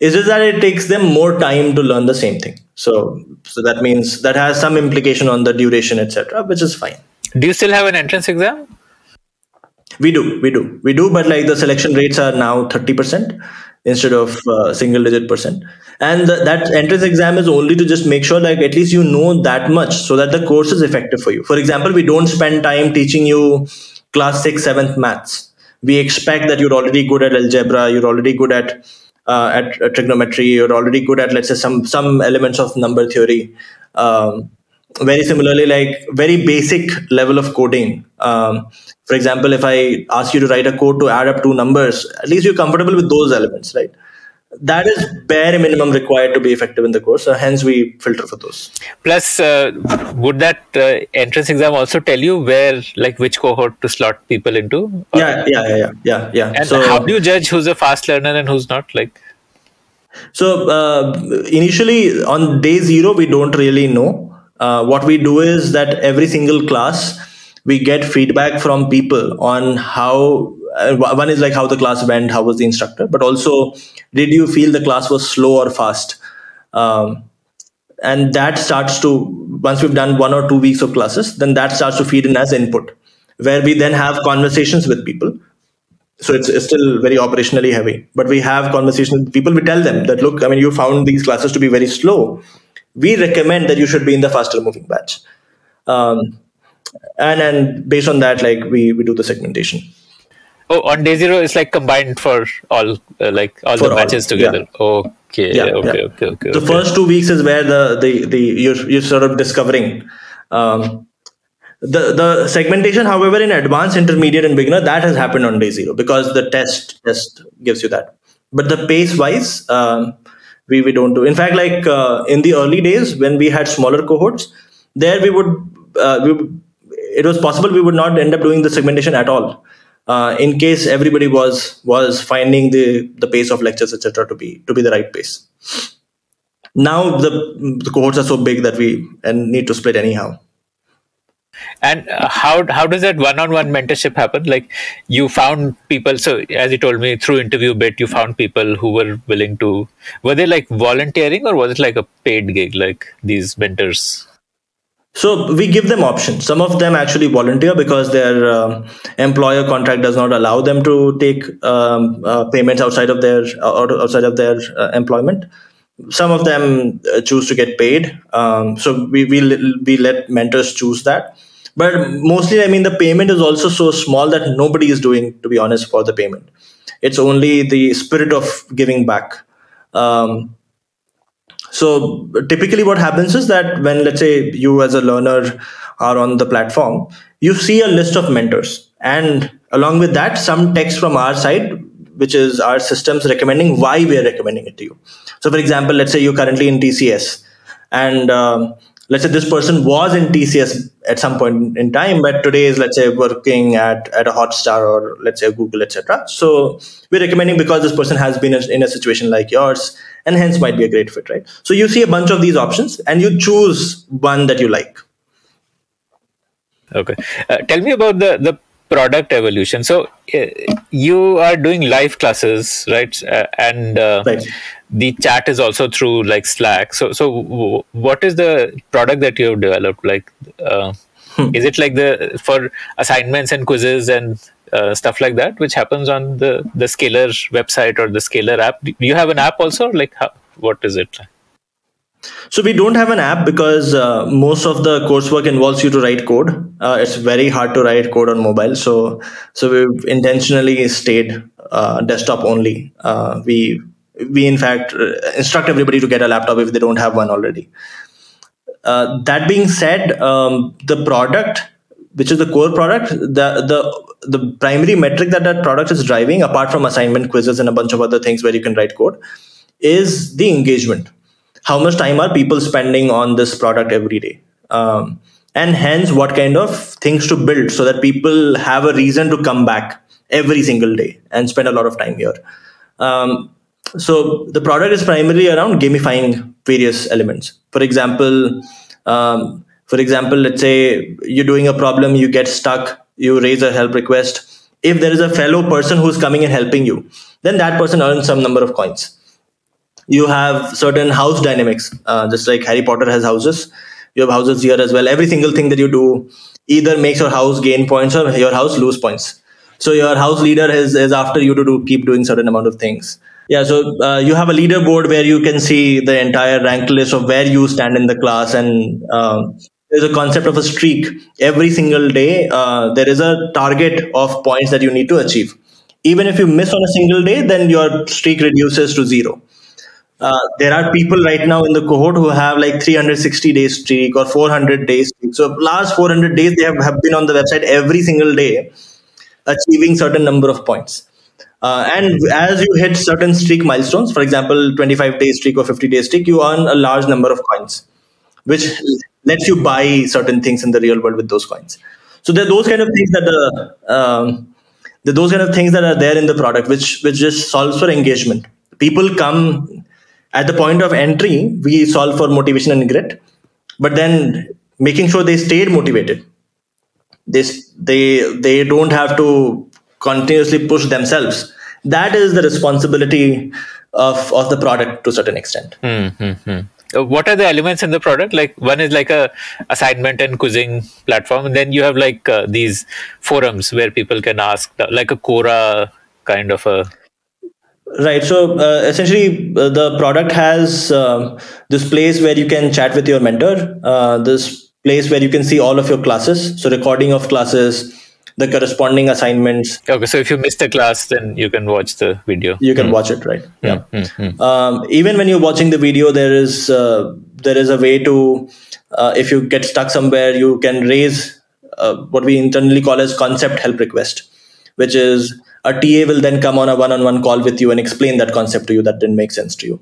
it's just that it takes them more time to learn the same thing. So so that means that has some implication on the duration etc which is fine. Do you still have an entrance exam? We do we do. We do but like the selection rates are now 30% instead of uh, single digit percent. And the, that entrance exam is only to just make sure like at least you know that much so that the course is effective for you. For example we don't spend time teaching you class 6 7th maths. We expect that you're already good at algebra you're already good at uh, at uh, trigonometry you're already good at let's say some some elements of number theory. Um, very similarly like very basic level of coding. Um, for example if i ask you to write a code to add up two numbers at least you're comfortable with those elements right? That is bare minimum required to be effective in the course so hence we filter for those. Plus uh, would that uh, entrance exam also tell you where like which cohort to slot people into? Yeah yeah yeah yeah yeah. And so, how do you judge who's a fast learner and who's not like? So uh, initially on day zero we don't really know uh, what we do is that every single class we get feedback from people on how uh, one is like how the class went how was the instructor but also did you feel the class was slow or fast? Um, and that starts to once we've done one or two weeks of classes then that starts to feed in as input where we then have conversations with people. So it's, it's still very operationally heavy but we have conversations with people. We tell them that look i mean you found these classes to be very slow we recommend that you should be in the faster moving batch um, and and based on that like we we do the segmentation oh on day zero it's like combined for all uh, like all for the batches all, together yeah. okay yeah, okay, yeah. okay okay the okay. first two weeks is where the the the you're, you're sort of discovering um, the the segmentation however in advanced intermediate and beginner that has happened on day zero because the test test gives you that but the pace wise um, we, we don't do. In fact like uh, in the early days when we had smaller cohorts there we would uh, we, it was possible we would not end up doing the segmentation at all uh, in case everybody was was finding the the pace of lectures etc to be to be the right pace. Now the the cohorts are so big that we and need to split anyhow and uh, how how does that one-on-one mentorship happen like you found people so as you told me through InterviewBit you found people who were willing to were they like volunteering or was it like a paid gig like these mentors so we give them options. Some of them actually volunteer because their uh, employer contract does not allow them to take um, uh, payments outside of their outside of their uh, employment. Some of them uh, choose to get paid. Um, so we, we we let mentors choose that. But mostly, I mean, the payment is also so small that nobody is doing, to be honest, for the payment. It's only the spirit of giving back. Um, so typically, what happens is that when, let's say, you as a learner are on the platform, you see a list of mentors, and along with that, some text from our side, which is our systems recommending why we are recommending it to you. So, for example, let's say you're currently in TCS, and um, let's say this person was in TCS at some point in time, but today is let's say working at, at a Hotstar or let's say Google, etc. So we're recommending because this person has been in a situation like yours and hence might be a great fit, right? So you see a bunch of these options and you choose one that you like. Okay. Uh, tell me about the, the product evolution. So uh, you are doing live classes, right? Uh, and uh, right. The chat is also through like Slack. So so w- what is the product that you have developed? Like, uh, hmm. is it like the for assignments and quizzes and uh, stuff like that, which happens on the the Scaler website or the Scaler app? Do you have an app also? Like, how, what is it? So we don't have an app because uh, most of the coursework involves you to write code. Uh, it's very hard to write code on mobile. So so we've intentionally stayed uh, desktop only. Uh, we we in fact uh, instruct everybody to get a laptop if they don't have one already. Uh, that being said, um, the product, which is the core product, the the the primary metric that that product is driving, apart from assignment quizzes and a bunch of other things where you can write code, is the engagement. How much time are people spending on this product every day? Um, and hence what kind of things to build so that people have a reason to come back every single day and spend a lot of time here. Um, so the product is primarily around gamifying various elements. For example um, for example let's say you're doing a problem you get stuck you raise a help request. If there is a fellow person who's coming and helping you then that person earns some number of coins. You have certain house dynamics uh, just like harry potter has houses. You have houses here as well. Every single thing that you do either makes your house gain points or your house lose points. So your house leader is, is after you to do keep doing certain amount of things yeah so uh, you have a leaderboard where you can see the entire rank list of where you stand in the class and um, there's a concept of a streak every single day uh, there is a target of points that you need to achieve even if you miss on a single day then your streak reduces to zero uh, there are people right now in the cohort who have like 360 days streak or 400 days streak. So last 400 days they have, have been on the website every single day, achieving certain number of points. Uh, and as you hit certain streak milestones, for example, 25 days streak or 50 days streak, you earn a large number of coins, which lets you buy certain things in the real world with those coins. So there are those kind of things that the um, those kind of things that are there in the product, which which just solves for engagement. People come at the point of entry we solve for motivation and grit but then making sure they stayed motivated they they they don't have to continuously push themselves that is the responsibility of of the product to a certain extent mm-hmm. what are the elements in the product like one is like a assignment and quizzing platform and then you have like uh, these forums where people can ask like a quora kind of a Right. So uh, essentially, uh, the product has uh, this place where you can chat with your mentor, uh, this place where you can see all of your classes. So, recording of classes, the corresponding assignments. Okay. So, if you missed the class, then you can watch the video. You can mm. watch it, right? Yeah. Mm-hmm. Um, even when you're watching the video, there is uh, there is a way to, uh, if you get stuck somewhere, you can raise what we internally call as concept help request, which is a TA will then come on a one-on-one call with you and explain that concept to you that didn't make sense to you.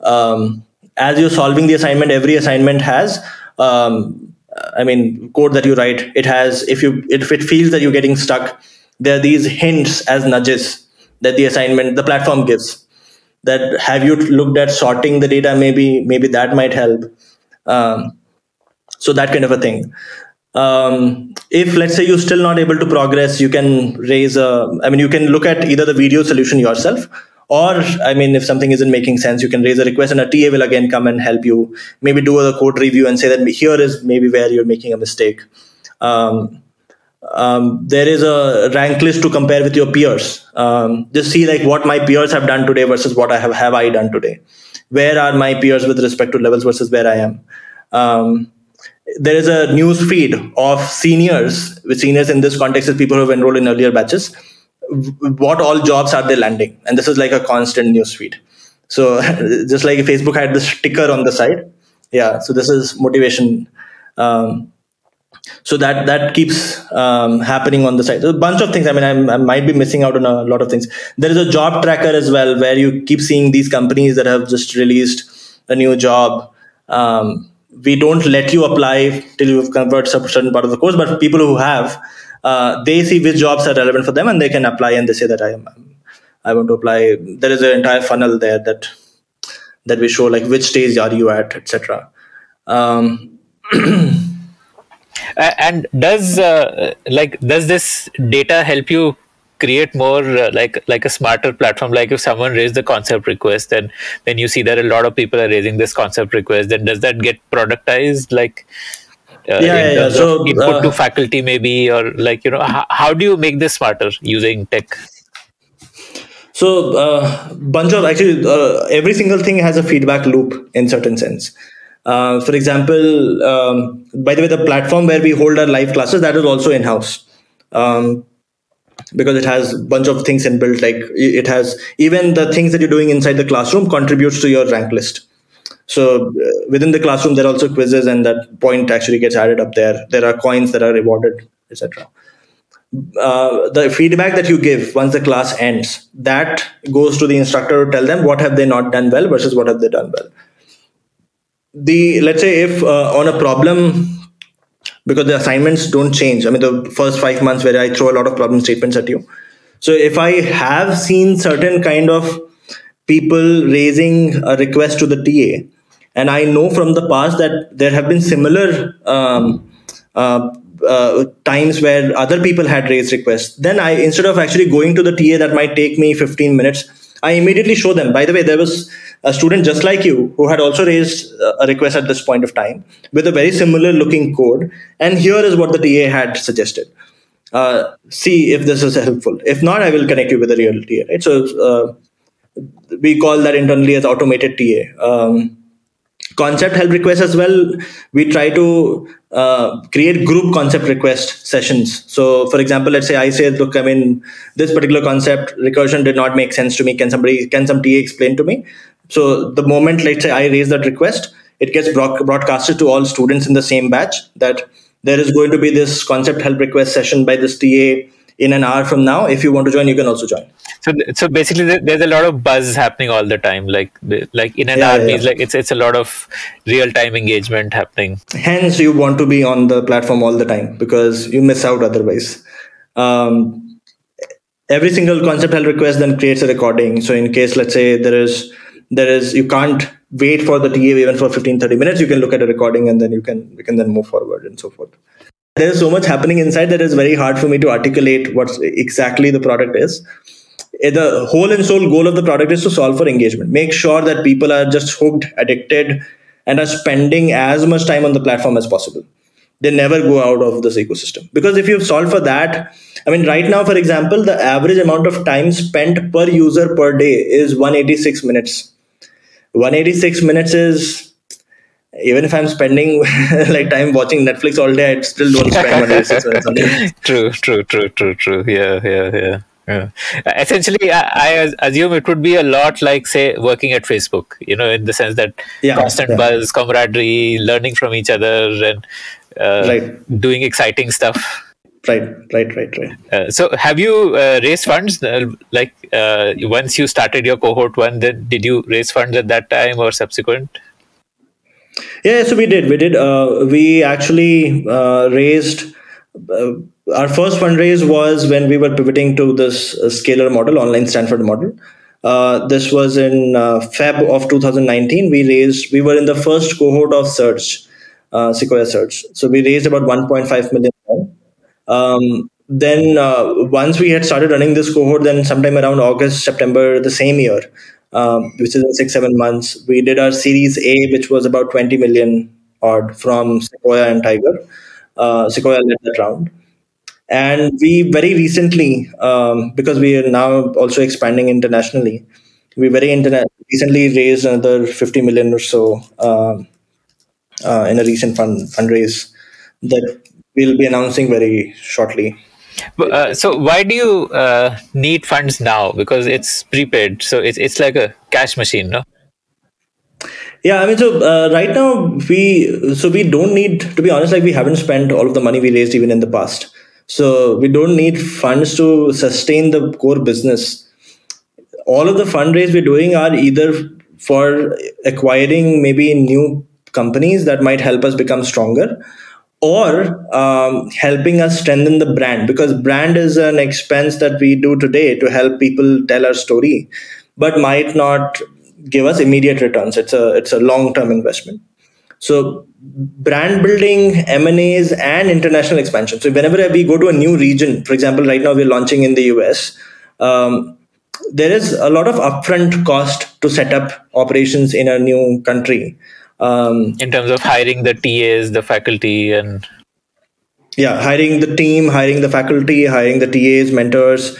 Um, as you're solving the assignment, every assignment has, um, I mean, code that you write. It has if you if it feels that you're getting stuck, there are these hints as nudges that the assignment the platform gives. That have you looked at sorting the data? Maybe maybe that might help. Um, so that kind of a thing um, if let's say you're still not able to progress you can raise a i mean you can look at either the video solution yourself or i mean if something isn't making sense you can raise a request and a ta will again come and help you. Maybe do a code review and say that here is maybe where you're making a mistake. Um, um, there is a rank list to compare with your peers. Um, just see like what my peers have done today versus what i have have i done today. Where are my peers with respect to levels versus where i am? Um, there is a news feed of seniors with seniors in this context is people who have enrolled in earlier batches what all jobs are they landing and this is like a constant news feed so [laughs] just like facebook had this sticker on the side yeah so this is motivation um, so that that keeps um, happening on the side. There's a bunch of things. I mean, I'm, i might be missing out on a lot of things. There is a job tracker as well, where you keep seeing these companies that have just released a new job. Um, we don't let you apply till you've converted a certain part of the course, but people who have, uh, they see which jobs are relevant for them, and they can apply, and they say that I am, I want to apply. There is an entire funnel there that that we show, like which stage are you at, etc. Um, [clears throat] and does uh, like does this data help you create more uh, like like a smarter platform like if someone raised the concept request then then you see that a lot of people are raising this concept request then does that get productized like yeah, yeah, yeah. so input to uh, faculty maybe or like you know how, how do you make this smarter using tech so uh, bunch of actually uh, every single thing has a feedback loop in certain sense uh, for example, um, by the way, the platform where we hold our live classes that is also in house. Um, because it has a bunch of things inbuilt like it has even the things that you're doing inside the classroom contributes to your rank list so uh, within the classroom there are also quizzes and that point actually gets added up there. There are coins that are rewarded etc uh, the feedback that you give once the class ends that goes to the instructor to tell them what have they not done well versus what have they done well. The let's say if uh, on a problem because the assignments don't change i mean the first five months where i throw a lot of problem statements at you. So if i have seen certain kind of people raising a request to the ta and i know from the past that there have been similar um, uh, uh, times where other people had raised requests then i instead of actually going to the ta that might take me 15 minutes i immediately show them by the way there was a student just like you who had also raised a request at this point of time with a very similar looking code. And here is what the TA had suggested. Uh, see if this is helpful. If not, I will connect you with a real TA. Right? So uh, we call that internally as automated TA. Um, concept help requests as well. We try to uh, create group concept request sessions. So, for example, let's say I say, "Look, I mean, this particular concept recursion did not make sense to me. Can somebody, can some TA explain to me?" So the moment, let's say, I raise that request, it gets broadcasted to all students in the same batch that there is going to be this concept help request session by this TA in an hour from now. If you want to join, you can also join. So, so basically, there's a lot of buzz happening all the time. Like, like in an yeah, hour yeah, means like it's it's a lot of real time engagement happening. Hence, you want to be on the platform all the time because you miss out otherwise. Um, every single concept help request then creates a recording. So, in case let's say there is there is you can't wait for the ta even for 15 30 minutes you can look at a recording and then you can you can then move forward and so forth there's so much happening inside that it's very hard for me to articulate what exactly the product is. Eh, the whole and sole goal of the product is to solve for engagement. Make sure that people are just hooked addicted and are spending as much time on the platform as possible. They never go out of this ecosystem. Because if you solve for that i mean right now for example the average amount of time spent per user per day is 186 minutes. 186 minutes is even if I'm spending [laughs] like time watching Netflix all day, I still don't spend 186 minutes. true, true, true, true, true. Yeah, yeah, yeah. Yeah. Essentially, I, I, assume it would be a lot like, say, working at Facebook. You know, in the sense that yeah, constant yeah. buzz, camaraderie, learning from each other, and uh, right. doing exciting stuff right right right right uh, so have you uh, raised funds uh, like uh, once you started your cohort one then did you raise funds at that time or subsequent yeah so we did. We did uh, we actually uh, raised our first fundraise was when we were pivoting to this Scaler model online stanford model. This was in feb of 2019 we raised we were in the first cohort of surge sequoia surge so we raised about 1.5 million um, then uh, once we had started running this cohort, then sometime around August, September the same year, um, which is in six, seven months, we did our Series A, which was about 20 million odd from Sequoia and Tiger. Uh, Sequoia led that round. And we very recently, um, because we are now also expanding internationally, we very interna- recently raised another 50 million or so uh, uh, in a recent fund fundraise that we'll be announcing very shortly. Uh, so why do you uh, need funds now? Because it's prepaid, so it's it's like a cash machine, no? Yeah, I mean, so uh, right now we so we don't need to be honest. Like we haven't spent all of the money we raised even in the past, so we don't need funds to sustain the core business. All of the fundraise we're doing are either for acquiring maybe new companies that might help us become stronger, or um, helping us strengthen the brand because brand is an expense that we do today to help people tell our story, but might not give us immediate returns. It's a it's a long term investment. So brand building, M and A's, and international expansion. So whenever we go to a new region, for example, right now we're launching in the US. Um, there is a lot of upfront cost to set up operations in a new country. Um, in terms of hiring the TAs, the faculty, and yeah, hiring the team, hiring the faculty, hiring the TAs, mentors,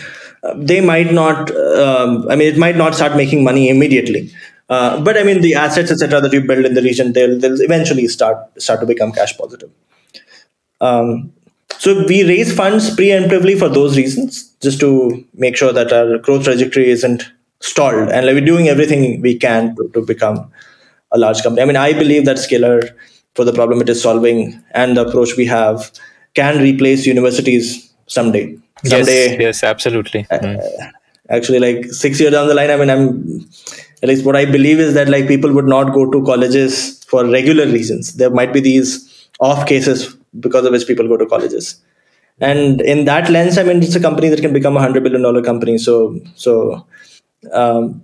they might not um, i mean it might not start making money immediately. Uh, but i mean the assets etc that you build in the region they'll, they'll eventually start start to become cash positive. Um, so we raise funds preemptively for those reasons just to make sure that our growth trajectory isn't stalled. And like we're doing everything we can to, to become a large company i mean i believe that Scaler for the problem it is solving and the approach we have can replace universities someday someday. Yes, yes absolutely. Uh, mm. Actually, like six years down the line, I mean, I'm at least what I believe is that like people would not go to colleges for regular reasons. There might be these off cases because of which people go to colleges. And in that lens, I mean, it's a company that can become a hundred billion dollar company. So, so um,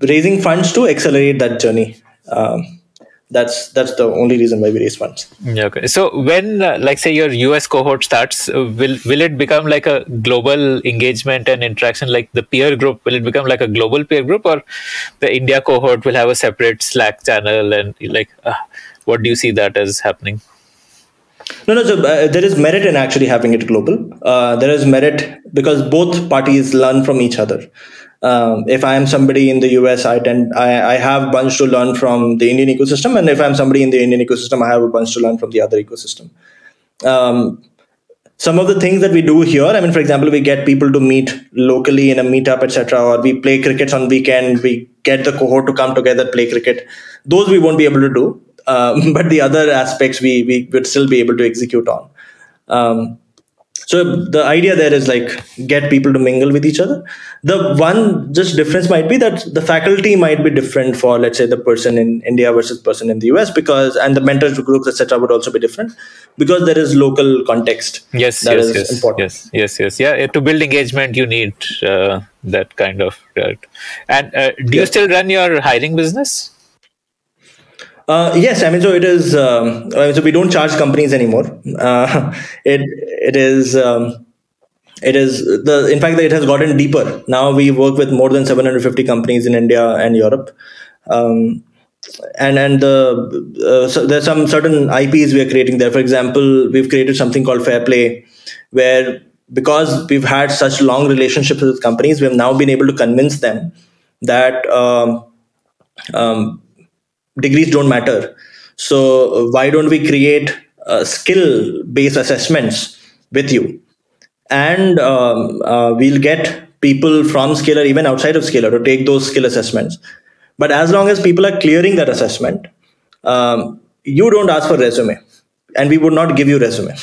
raising funds to accelerate that journey. Um, that's that's the only reason why we raise funds okay so when uh, like say your us cohort starts uh, will will it become like a global engagement and interaction like the peer group will it become like a global peer group or the india cohort will have a separate slack channel and like uh, what do you see that as happening no, no. So uh, there is merit in actually having it global. Uh, there is merit because both parties learn from each other um, if I am somebody in the US, I tend I, I have a bunch to learn from the Indian ecosystem, and if I'm somebody in the Indian ecosystem, I have a bunch to learn from the other ecosystem. Um, some of the things that we do here, I mean, for example, we get people to meet locally in a meetup, etc., or we play cricket on weekend. We get the cohort to come together, play cricket. Those we won't be able to do, um, [laughs] but the other aspects we we would still be able to execute on. So the idea there is like get people to mingle with each other. The one just difference might be that the faculty might be different for let's say the person in india versus person in the us because and the mentors groups etc would also be different because there is local context yes yes yes important. yes yes yes. Yeah to build engagement you need uh, that kind of right. And uh, do you still run your hiring business uh, yes, I mean, so it is. Um, so we don't charge companies anymore. Uh, [laughs] it it is. Um, it is the in fact it has gotten deeper now we work with more than 750 companies in india and europe um, and and the uh, so there's some certain ips we are creating there for example we've created something called fair play where because we've had such long relationships with companies we've now been able to convince them that um, um, degrees don't matter. So why don't we create uh, skill based assessments with you? And um, uh, we'll get people from Scaler, even outside of Scaler, to take those skill assessments. But as long as people are clearing that assessment, um, you don't ask for resume, and we would not give you resume.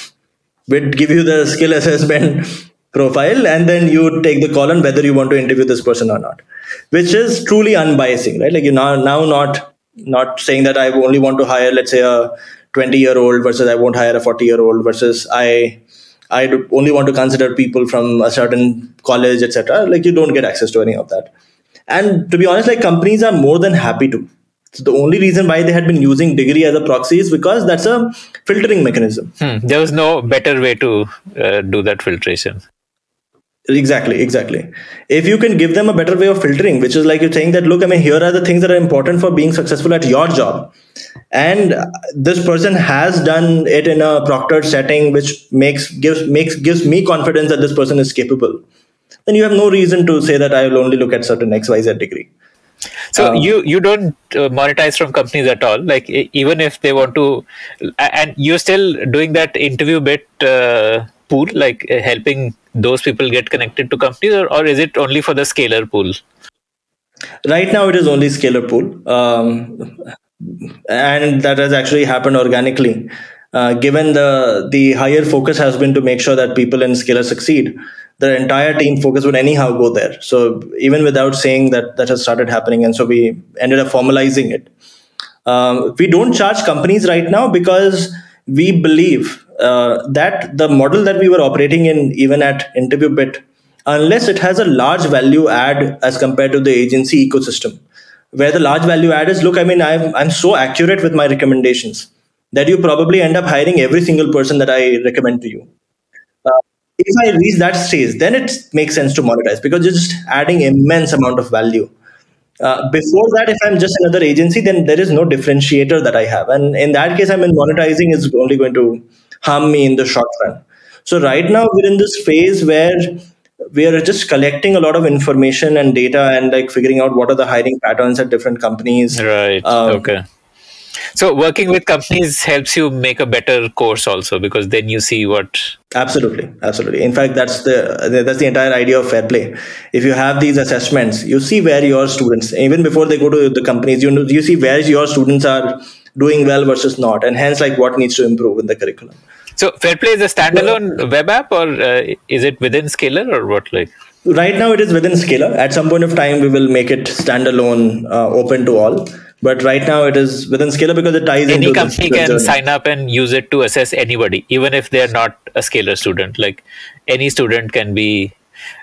We'd give you the skill assessment [laughs] profile, and then you take the call on whether you want to interview this person or not, which is truly unbiasing, right? Like you now now not not saying that I only want to hire, let's say, a 20 year old versus I won't hire a 40 year old versus I I only want to consider people from a certain college, etc. Like you don't get access to any of that. And to be honest, like companies are more than happy to. So the only reason why they had been using degree as a proxy is because that's a filtering mechanism. Hmm. There was no better way to uh, do that filtration. Exactly, exactly. If you can give them a better way of filtering, which is like you're saying that, look, I mean, here are the things that are important for being successful at your job. And this person has done it in a proctored setting, which makes gives makes gives me confidence that this person is capable. Then you have no reason to say that I will only look at certain XYZ degree. So Um, you you don't uh, monetize from companies at all. Like even if they want to, and you're still doing that InterviewBit uh, pool, like uh, helping those people get connected to companies, or, or is it only for the Scaler pool? Right now, it is only Scaler pool, um, and that has actually happened organically. Uh, given the the higher focus has been to make sure that people in Scaler succeed, the entire team focus would anyhow go there. So even without saying that, that has started happening, and so we ended up formalizing it. Um, we don't charge companies right now because we believe uh, that the model that we were operating in, even at InterviewBit, unless it has a large value add as compared to the agency ecosystem, where the large value add is look, I mean, I'm, I'm so accurate with my recommendations that you probably end up hiring every single person that I recommend to you. Uh, if I reach that stage, then it makes sense to monetize because you're just adding immense amount of value. Uh, before that, if I'm just another agency, then there is no differentiator that I have, and in that case, I mean monetizing is only going to harm me in the short run. So right now, we're in this phase where we are just collecting a lot of information and data and like figuring out what are the hiring patterns at different companies. Right. Um, okay. So working with companies helps you make a better course also because then you see what. Absolutely, absolutely. In fact, that's the that's the entire idea of fair play. If you have these assessments, you see where your students, even before they go to the companies, you know, you see where your students are doing well versus not, and hence like what needs to improve in the curriculum. So fair play is a standalone web app, or uh, is it within Scaler, or what? Like. Right now, it is within Scaler. At some point of time, we will make it standalone, uh, open to all. But right now, it is within Scaler because it ties any into company can journey. sign up and use it to assess anybody even if they're not a Scaler student like any student can be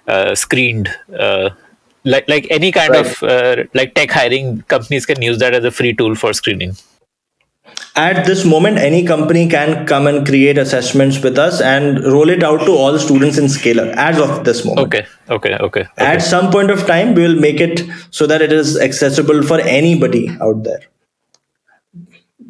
uh, screened uh, like like any kind Right. of uh, like tech hiring companies can use that as a free tool for screening At this moment, any company can come and create assessments with us and roll it out to all students in Scaler as of this moment. okay okay okay, okay. At some point of time, we will make it so that it is accessible for anybody out there.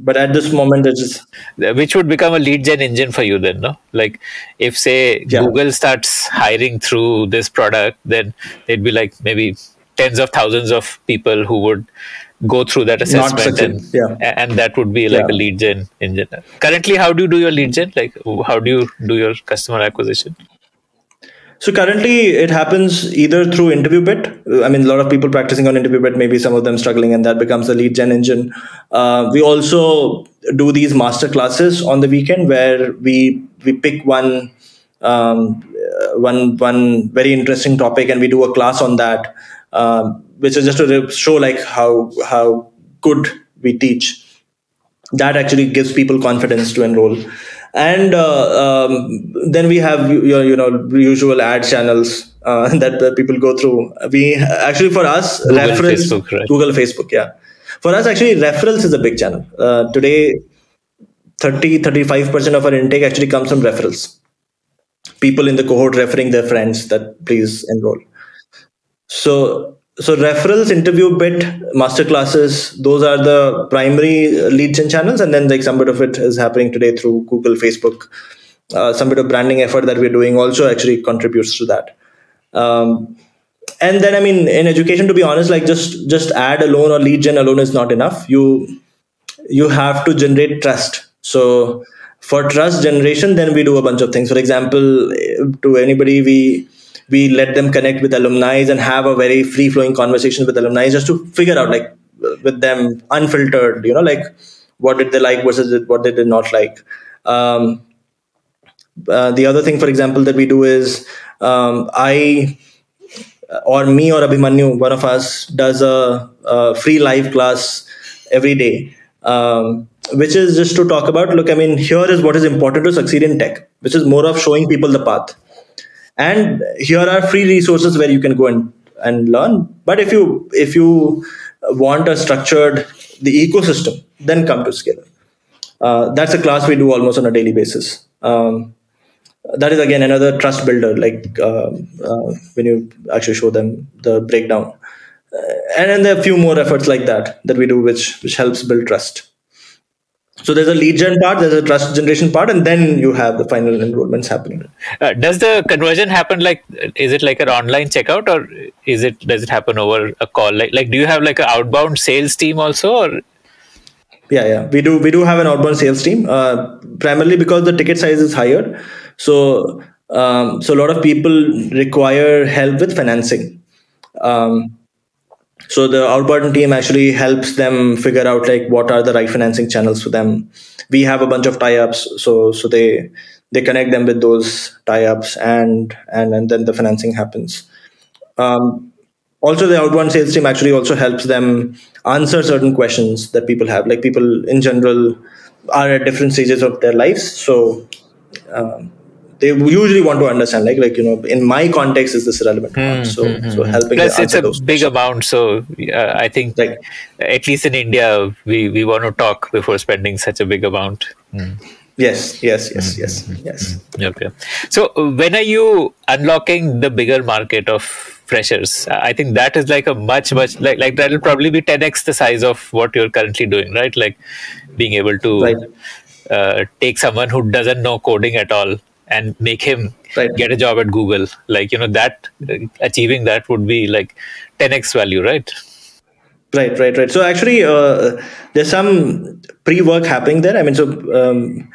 But at this moment, it is which would become a lead gen engine for you then no like if say Yeah. google starts hiring through this product then they'd be like maybe tens of thousands of people who would go through that assessment and, yeah. and that would be like Yeah. a lead gen engine currently how do you do your lead gen like how do you do your customer acquisition So currently, it happens either through InterviewBit I mean, a lot of people practicing on InterviewBit, maybe some of them struggling, and that becomes a lead gen engine. Uh, we also do these master classes on the weekend where we we pick one um, uh, one one very interesting topic and we do a class on that, um, which is just to show like how how good we teach. That actually gives people confidence to enroll. And uh, um, then we have your you know usual ad channels uh, [laughs] that people go through. We actually for us Google, referrals Facebook, right? google facebook yeah. For us actually referrals is a big channel. Uh, today 30 35% of our intake actually comes from referrals. People in the cohort referring their friends that please enroll so so referrals interview bit master classes those are the primary uh, lead gen channels. And then like some bit of it is happening today through google facebook uh, some bit of branding effort that we're doing also actually contributes to that. Um, and then i mean in education to be honest like just just ad alone or lead gen alone is not enough. You you have to generate trust. So for trust generation then we do a bunch of things. For example eh, to anybody we we let them connect with alumni and have a very free flowing conversation with alumni just to figure out like with them unfiltered you know like what did they like versus what they did not like um, uh, the other thing for example that we do is um, i or me or Abhimanyu, one of us, does a, a free live class every day, um, which is just to talk about look, I mean, here is what is important to succeed in tech, which is more of showing people the path. And here are free resources where you can go and, and learn. But if you if you want a structured the ecosystem, then come to Scaler. Uh, that's a class we do almost on a daily basis. Um, that is again another trust builder. Like uh, uh, when you actually show them the breakdown, uh, and then there are a few more efforts like that that we do, which which helps build trust. So there's a lead gen part, there's a trust generation part, and then you have the final enrollments happening. Uh, does the conversion happen like? Is it like an online checkout, or is it does it happen over a call? Like, like do you have like an outbound sales team also, or? Yeah, yeah, we do. We do have an outbound sales team, uh, primarily because the ticket size is higher. So, um, so a lot of people require help with financing. Um, so the outbound team actually helps them figure out like what are the right financing channels for them. We have a bunch of tie-ups so so they they connect them with those tie-ups and and and then the financing happens. Um, also the outbound sales team actually also helps them answer certain questions that people have. Like people in general are at different stages of their lives so um, they usually want to understand like like you know in my context is this relevant mm, so mm-hmm. so helping plus it's a big questions. amount so uh, i think right. at least in india we we want to talk before spending such a big amount mm. yes yes yes mm-hmm. yes yes okay so when are you unlocking the bigger market of freshers i think that is like a much much like like that will probably be 10x the size of what you're currently doing right like being able to right. uh, take someone who doesn't know coding at all and make him right. get a job at Google. Like, you know, that achieving that would be like 10x value, right? Right, right, right. So actually, uh, there's some pre-work happening there. I mean, so um,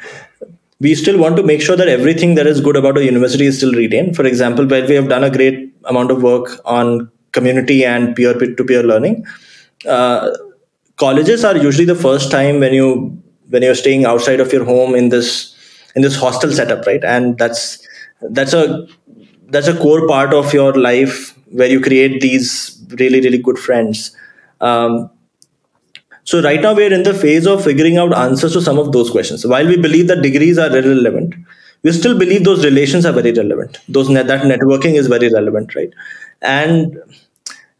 we still want to make sure that everything that is good about a university is still retained. For example, where we have done a great amount of work on community and peer-to-peer learning. Uh, colleges are usually the first time when you when you're staying outside of your home in this in this hostel setup right? And that's that's a that's a core part of your life where you create these really really good friends. Um, so right now we're in the phase of figuring out answers to some of those questions. While we believe that degrees are irrelevant we still believe those relations are very relevant. Those net, that networking is very relevant right? And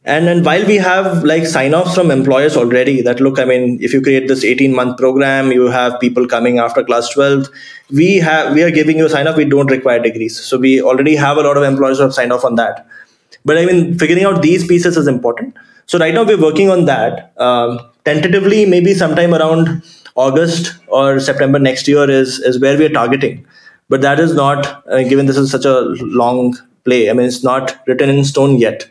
and then while we have like sign offs from employers already that look i mean if you create this 18 month program you have people coming after class 12 we have we are giving you a sign off we don't require degrees. So we already have a lot of employers who have signed off on that. But i mean figuring out these pieces is important. So right now we're working on that. Um, tentatively maybe sometime around august or september next year is is where we're targeting. But that is not uh, given this is such a long play i mean it's not written in stone yet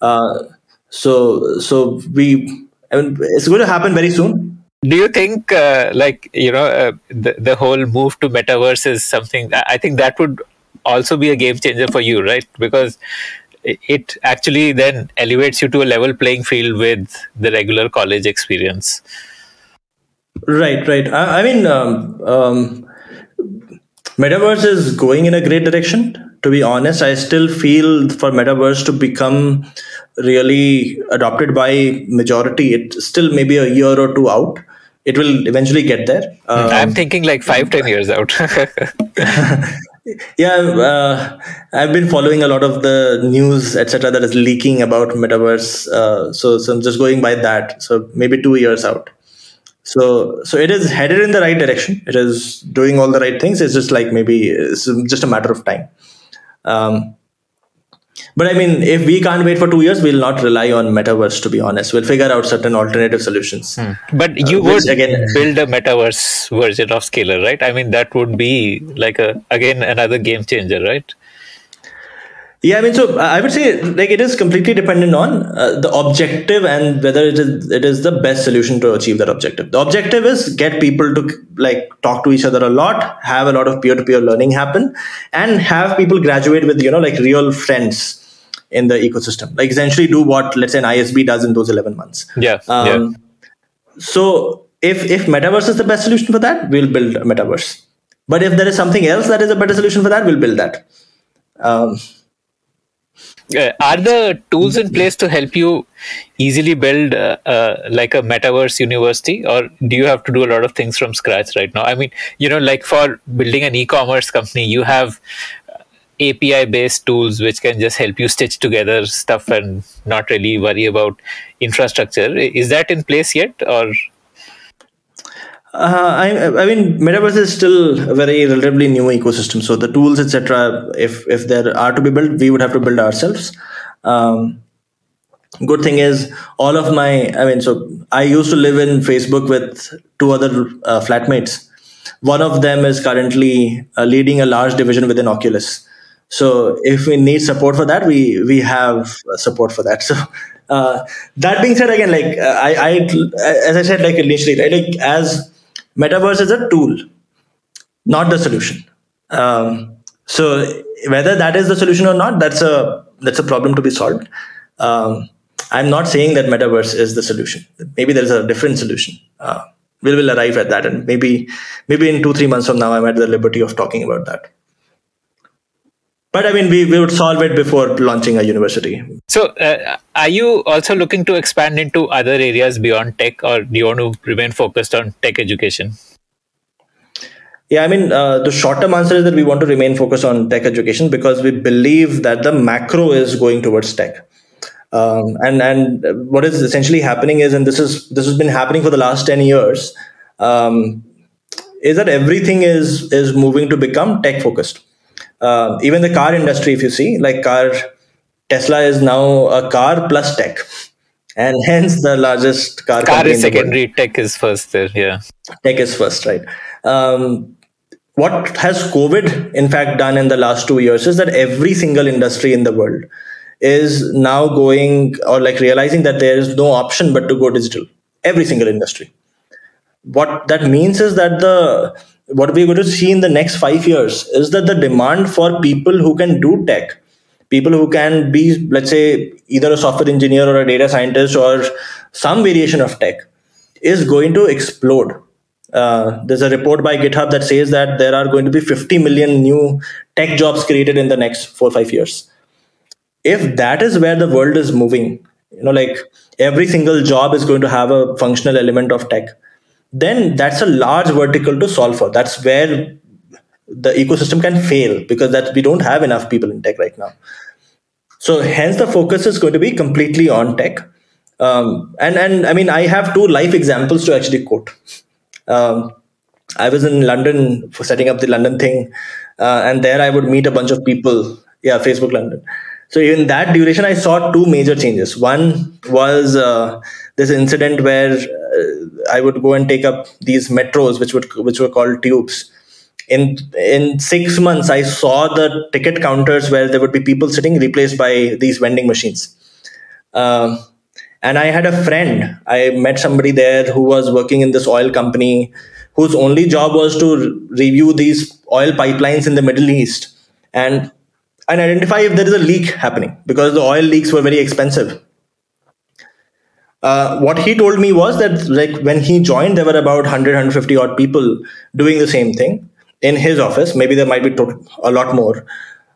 uh, so so we I mean, it's going to happen very soon. Do you think uh, like you know uh, the the whole move to metaverse is something? I think that would also be a game changer for you, right? Because it actually then elevates you to a level playing field with the regular college experience. Right, right. I, I mean, um, um, metaverse is going in a great direction to be honest i still feel for metaverse to become really adopted by majority. It still maybe a year or two out. It will eventually get there. Um, i'm thinking like five ten years out. [laughs] Yeah uh, i've been following a lot of the news etc that is leaking about metaverse. Uh, so, so i'm just going by that. So maybe two years out. So so it is headed in the right direction. It is doing all the right things. It's just like maybe it's just a matter of time um, but I mean, if we can't wait for two years, we'll not rely on metaverse. To be honest, we'll figure out certain alternative solutions. Hmm. But you uh, would again build a metaverse version of Scaler, right? I mean, that would be like a again another game changer, right? Yeah, I mean, so I would say like it is completely dependent on uh, the objective and whether it is it is the best solution to achieve that objective. The objective is get people to like talk to each other a lot, have a lot of peer to peer learning happen, and have people graduate with you know like real friends in the ecosystem. Like essentially do what let's say an ISB does in those eleven months. Yeah. Um, yeah. So if if metaverse is the best solution for that, we'll build a metaverse. But if there is something else that is a better solution for that, we'll build that. Um, uh, are the tools in place to help you easily build uh, uh, like a metaverse university or do you have to do a lot of things from scratch right now i mean you know like for building an e-commerce company you have API based tools which can just help you stitch together stuff and not really worry about infrastructure. Is that in place yet, or? Uh, I, I mean, metaverse is still a very relatively new ecosystem. So the tools, etc., if if there are to be built, we would have to build ourselves. Um, good thing is all of my i mean so i used to live in facebook with two other uh, flatmates one of them is currently uh, leading a large division within oculus so if we need support for that we we have support for that [laughs] so uh, that being said again like uh, i i as i said like initially right like as metaverse is a tool not the solution um, so whether that is the solution or not that's a that's a problem to be solved um, I'm not saying that metaverse is the solution. Maybe there is a different solution. Uh, we will arrive at that, and maybe maybe in two three months from now, I'm at the liberty of talking about that. But I mean, we, we would solve it before launching a university. So, uh, are you also looking to expand into other areas beyond tech, or do you want to remain focused on tech education? Yeah, I mean, uh, the short term answer is that we want to remain focused on tech education because we believe that the macro is going towards tech. Um, and and what is essentially happening is, and this is this has been happening for the last ten years, um, is that everything is is moving to become tech focused. Uh, even the car industry, if you see, like car, Tesla is now a car plus tech, and [laughs] hence the largest car. Car is secondary, tech is first. There, yeah. Tech is first, right? Um, what has COVID, in fact, done in the last two years is that every single industry in the world is now going or like realizing that there is no option but to go digital every single industry what that means is that the what we're going to see in the next five years is that the demand for people who can do tech people who can be let's say either a software engineer or a data scientist or some variation of tech is going to explode. Uh, there's a report by github that says that there are going to be 50 million new tech jobs created in the next four or five years. If that is where the world is moving you know like every single job is going to have a functional element of tech then that's a large vertical to solve for. That's where the ecosystem can fail because that we don't have enough people in tech right now. So hence the focus is going to be completely on tech. Um, and and i mean i have two life examples to actually quote. Um, i was in london for setting up the london thing uh, and there i would meet a bunch of people. Yeah facebook london. So in that duration, I saw two major changes. One was uh, this incident where I would go and take up these metros, which would which were called tubes. In in six months, I saw the ticket counters where there would be people sitting replaced by these vending machines. Um, and I had a friend. I met somebody there who was working in this oil company, whose only job was to review these oil pipelines in the Middle East. And and identify if there is a leak happening because the oil leaks were very expensive. Uh, what he told me was that like when he joined, there were about 100, 150 odd people doing the same thing in his office. Maybe there might be to- a lot more.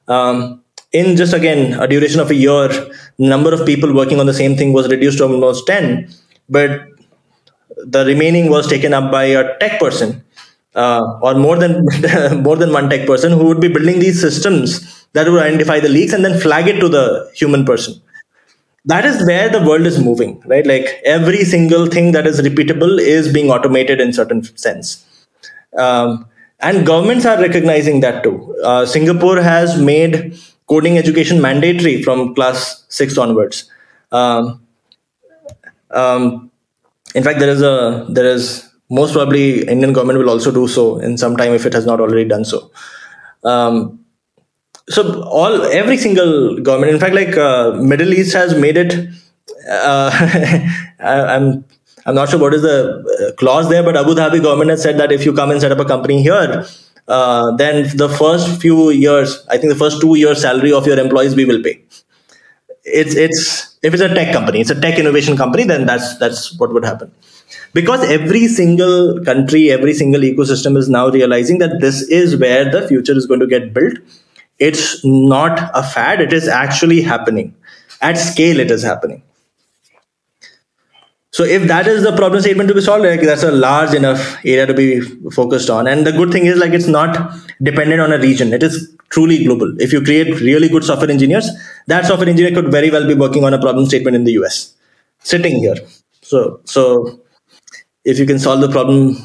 Um, in just again a duration of a year, number of people working on the same thing was reduced to almost 10, but the remaining was taken up by a tech person uh, or more than [laughs] more than one tech person who would be building these systems that would identify the leaks and then flag it to the human person that is where the world is moving right? Like every single thing that is repeatable is being automated in certain sense. Um, and governments are recognizing that too. Uh, singapore has made coding education mandatory from class 6 onwards. Um, um, in fact there is a there is most probably indian government will also do so in some time if it has not already done so. Um, so all every single government in fact like uh, middle east has made it uh, [laughs] I, am i'm not sure what is the uh, clause there but abu dhabi government has said that if you come and set up a company here uh, then the first few years i think the first two years salary of your employees we will pay. It's it's if it's a tech company it's a tech innovation company then that's that's what would happen. Because every single country every single ecosystem is now realizing that this is where the future is going to get built it's not a fad it is actually happening at scale it is happening so if that is the problem statement to be solved like that's a large enough area to be focused on and the good thing is like it's not dependent on a region it is truly global. If you create really good software engineers, that software engineer could very well be working on a problem statement in the US, sitting here. So, so if you can solve the problem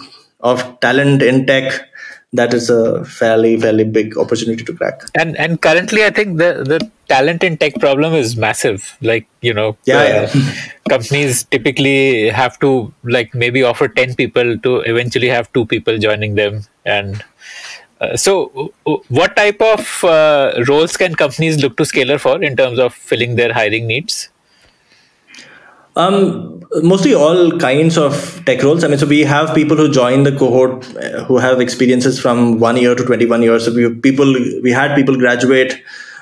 of talent in tech, that is a fairly fairly big opportunity to crack. And and currently, I think the the talent in tech problem is massive. Like you know, Yeah, uh, yeah. [laughs] companies typically have to like maybe offer ten people to eventually have two people joining them and. Uh, so, uh, what type of uh, roles can companies look to Scaler for in terms of filling their hiring needs? Um, mostly all kinds of tech roles. I mean, so we have people who join the cohort uh, who have experiences from one year to 21 years. So we people we had people graduate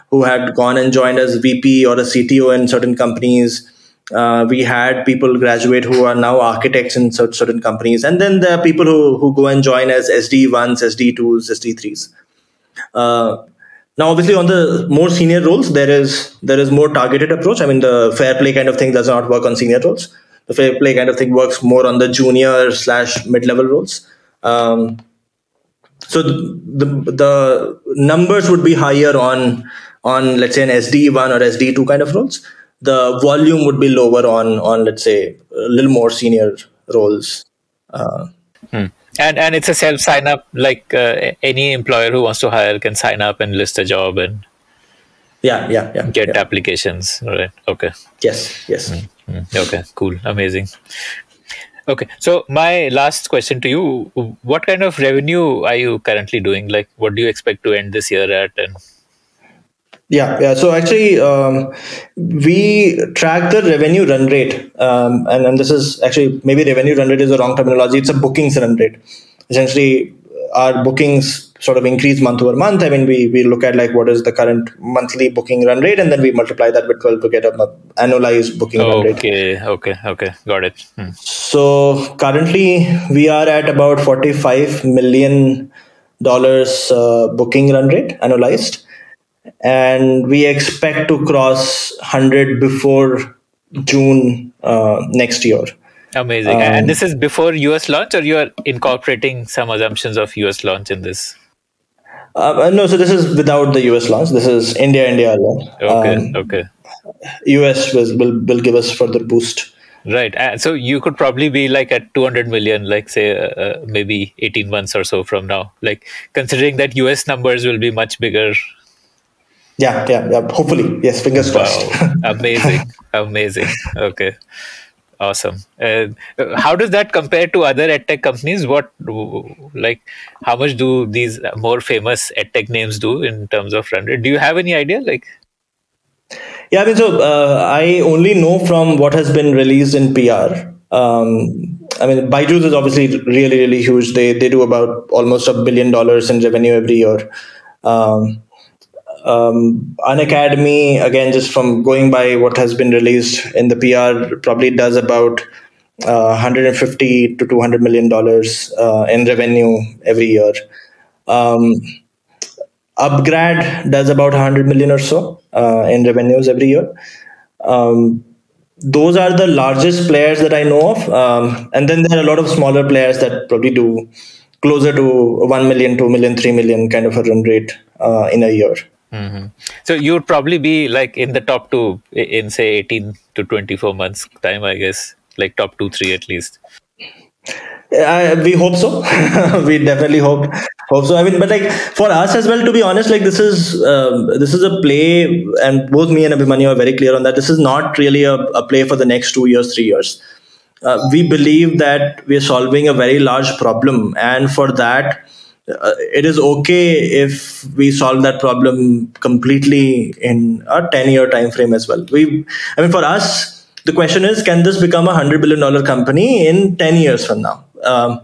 who had gone and joined as VP or a CTO in certain companies. Uh, we had people graduate who are now architects in cer- certain companies, and then there are people who who go and join as SD ones, SD twos, SD threes. Uh, now, obviously, on the more senior roles, there is there is more targeted approach. I mean, the fair play kind of thing does not work on senior roles. The fair play kind of thing works more on the junior slash mid level roles. Um, so the, the the numbers would be higher on on let's say an SD one or SD two kind of roles. The volume would be lower on on let's say a little more senior roles. Uh, Hmm. And and it's a self sign up. Like uh, any employer who wants to hire can sign up and list a job and yeah, yeah, yeah. get yeah. applications. Right. Okay. Yes, yes. Mm, Okay, cool, amazing. Okay, so my last question to you: What kind of revenue are you currently doing? Like, what do you expect to end this year at? And Yeah, yeah. So actually, um, we track the revenue run rate, um, and, and this is actually maybe revenue run rate is the wrong terminology. It's a bookings run rate. Essentially, our bookings sort of increase month over month. I mean, we we look at like what is the current monthly booking run rate, and then we multiply that with twelve to get an annualized booking run rate. okay, okay, okay, got it. Hmm. So currently, we are at about forty-five million dollars uh, booking run rate annualized and we expect to cross 100 before June uh, next year. Amazing. Um, and this is before US launch, or you are incorporating some assumptions of US launch in this? Uh, no, so this is without the US launch. This is India, India alone. Okay, Um, okay. US will, will will give us further boost. Right. Uh, so you could probably be like at 200 million, like say uh, uh, maybe 18 months or so from now. Like considering that US numbers will be much bigger Yeah, yeah, yeah. Hopefully, yes. Fingers crossed. Wow, [laughs] amazing, amazing. Okay, awesome. Uh, how does that compare to other edtech companies? What, like, how much do these more famous edtech names do in terms of run rate? Do you have any idea? Like, Yeah, I mean, so uh, I only know from what has been released in PR. Um, I mean, Byju's is obviously really, really huge. They they do about almost a billion dollars in revenue every year. Um, um, Unacademy, again, just from going by what has been released in the PR, probably does about uh, 150 to 200 million dollars uh, in revenue every year. Um, Upgrad does about 100 million or so uh, in revenues every year. Um, those are the largest players that I know of. Um, and then there are a lot of smaller players that probably do closer to 1 million, 2 million, 3 million kind of a run rate uh, in a year. Mhm. so you would probably be like in the top two in say 18 to 24 months time, I guess, like top two, three at least. We hope so. [laughs] we definitely hope hope so. I mean, but like for us as well, to be honest, like this is um, this is a play, and both me and Abhimanyu are very clear on that. This is not really a, a play for the next two years, three years. Uh, we believe that we are solving a very large problem, and for that, uh, it is okay if we solve that problem completely in a 10 year time frame as well. We i mean for us the question is can this become a 100 billion dollar company in 10 years from now? Um,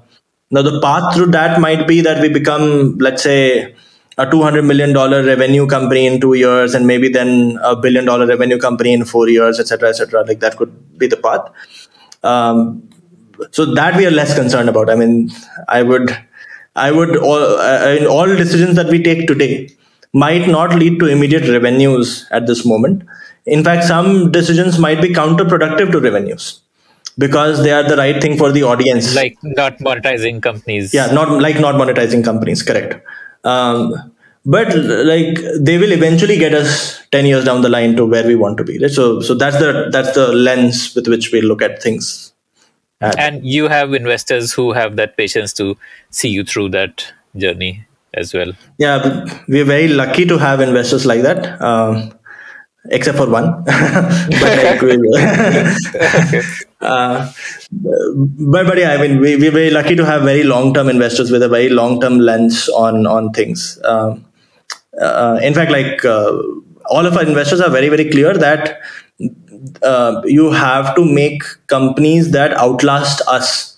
now the path through that might be that we become let's say a 200 million dollar revenue company in 2 years and maybe then a billion dollar revenue company in 4 years etc etc like that could be the path. Um, so that we are less concerned about. I mean i would i would all, uh, in all decisions that we take today might not lead to immediate revenues at this moment in fact some decisions might be counterproductive to revenues because they are the right thing for the audience Like not monetizing companies. yeah not like not monetizing companies correct um, but like they will eventually get us 10 years down the line to where we want to be right? so so that's the that's the lens with which we look at things and you have investors who have that patience to see you through that journey as well. Yeah we're very lucky to have investors like that um, except for one. [laughs] But like [laughs] uh, but, but yeah i mean we, we're very lucky to have very long-term investors with a very long-term lens on on things. Um, uh, in fact, like uh, all of our investors are very, very clear that uh, you have to make companies that outlast us.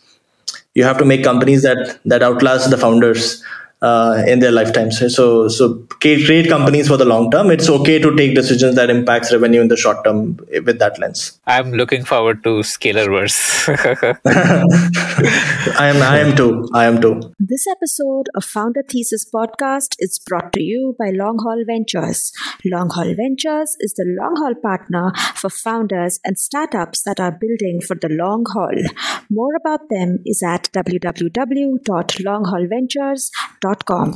You have to make companies that that outlast the founders uh, in their lifetimes. So, so create companies for the long term. It's okay to take decisions that impacts revenue in the short term with that lens. I'm looking forward to Scalerverse. [laughs] I am. I am too. I am too. This episode of Founder Thesis podcast is brought to you by Long Haul Ventures. Long Haul Ventures is the long haul partner for founders and startups that are building for the long haul. More about them is at www.longhaulventures.com. gmail.com.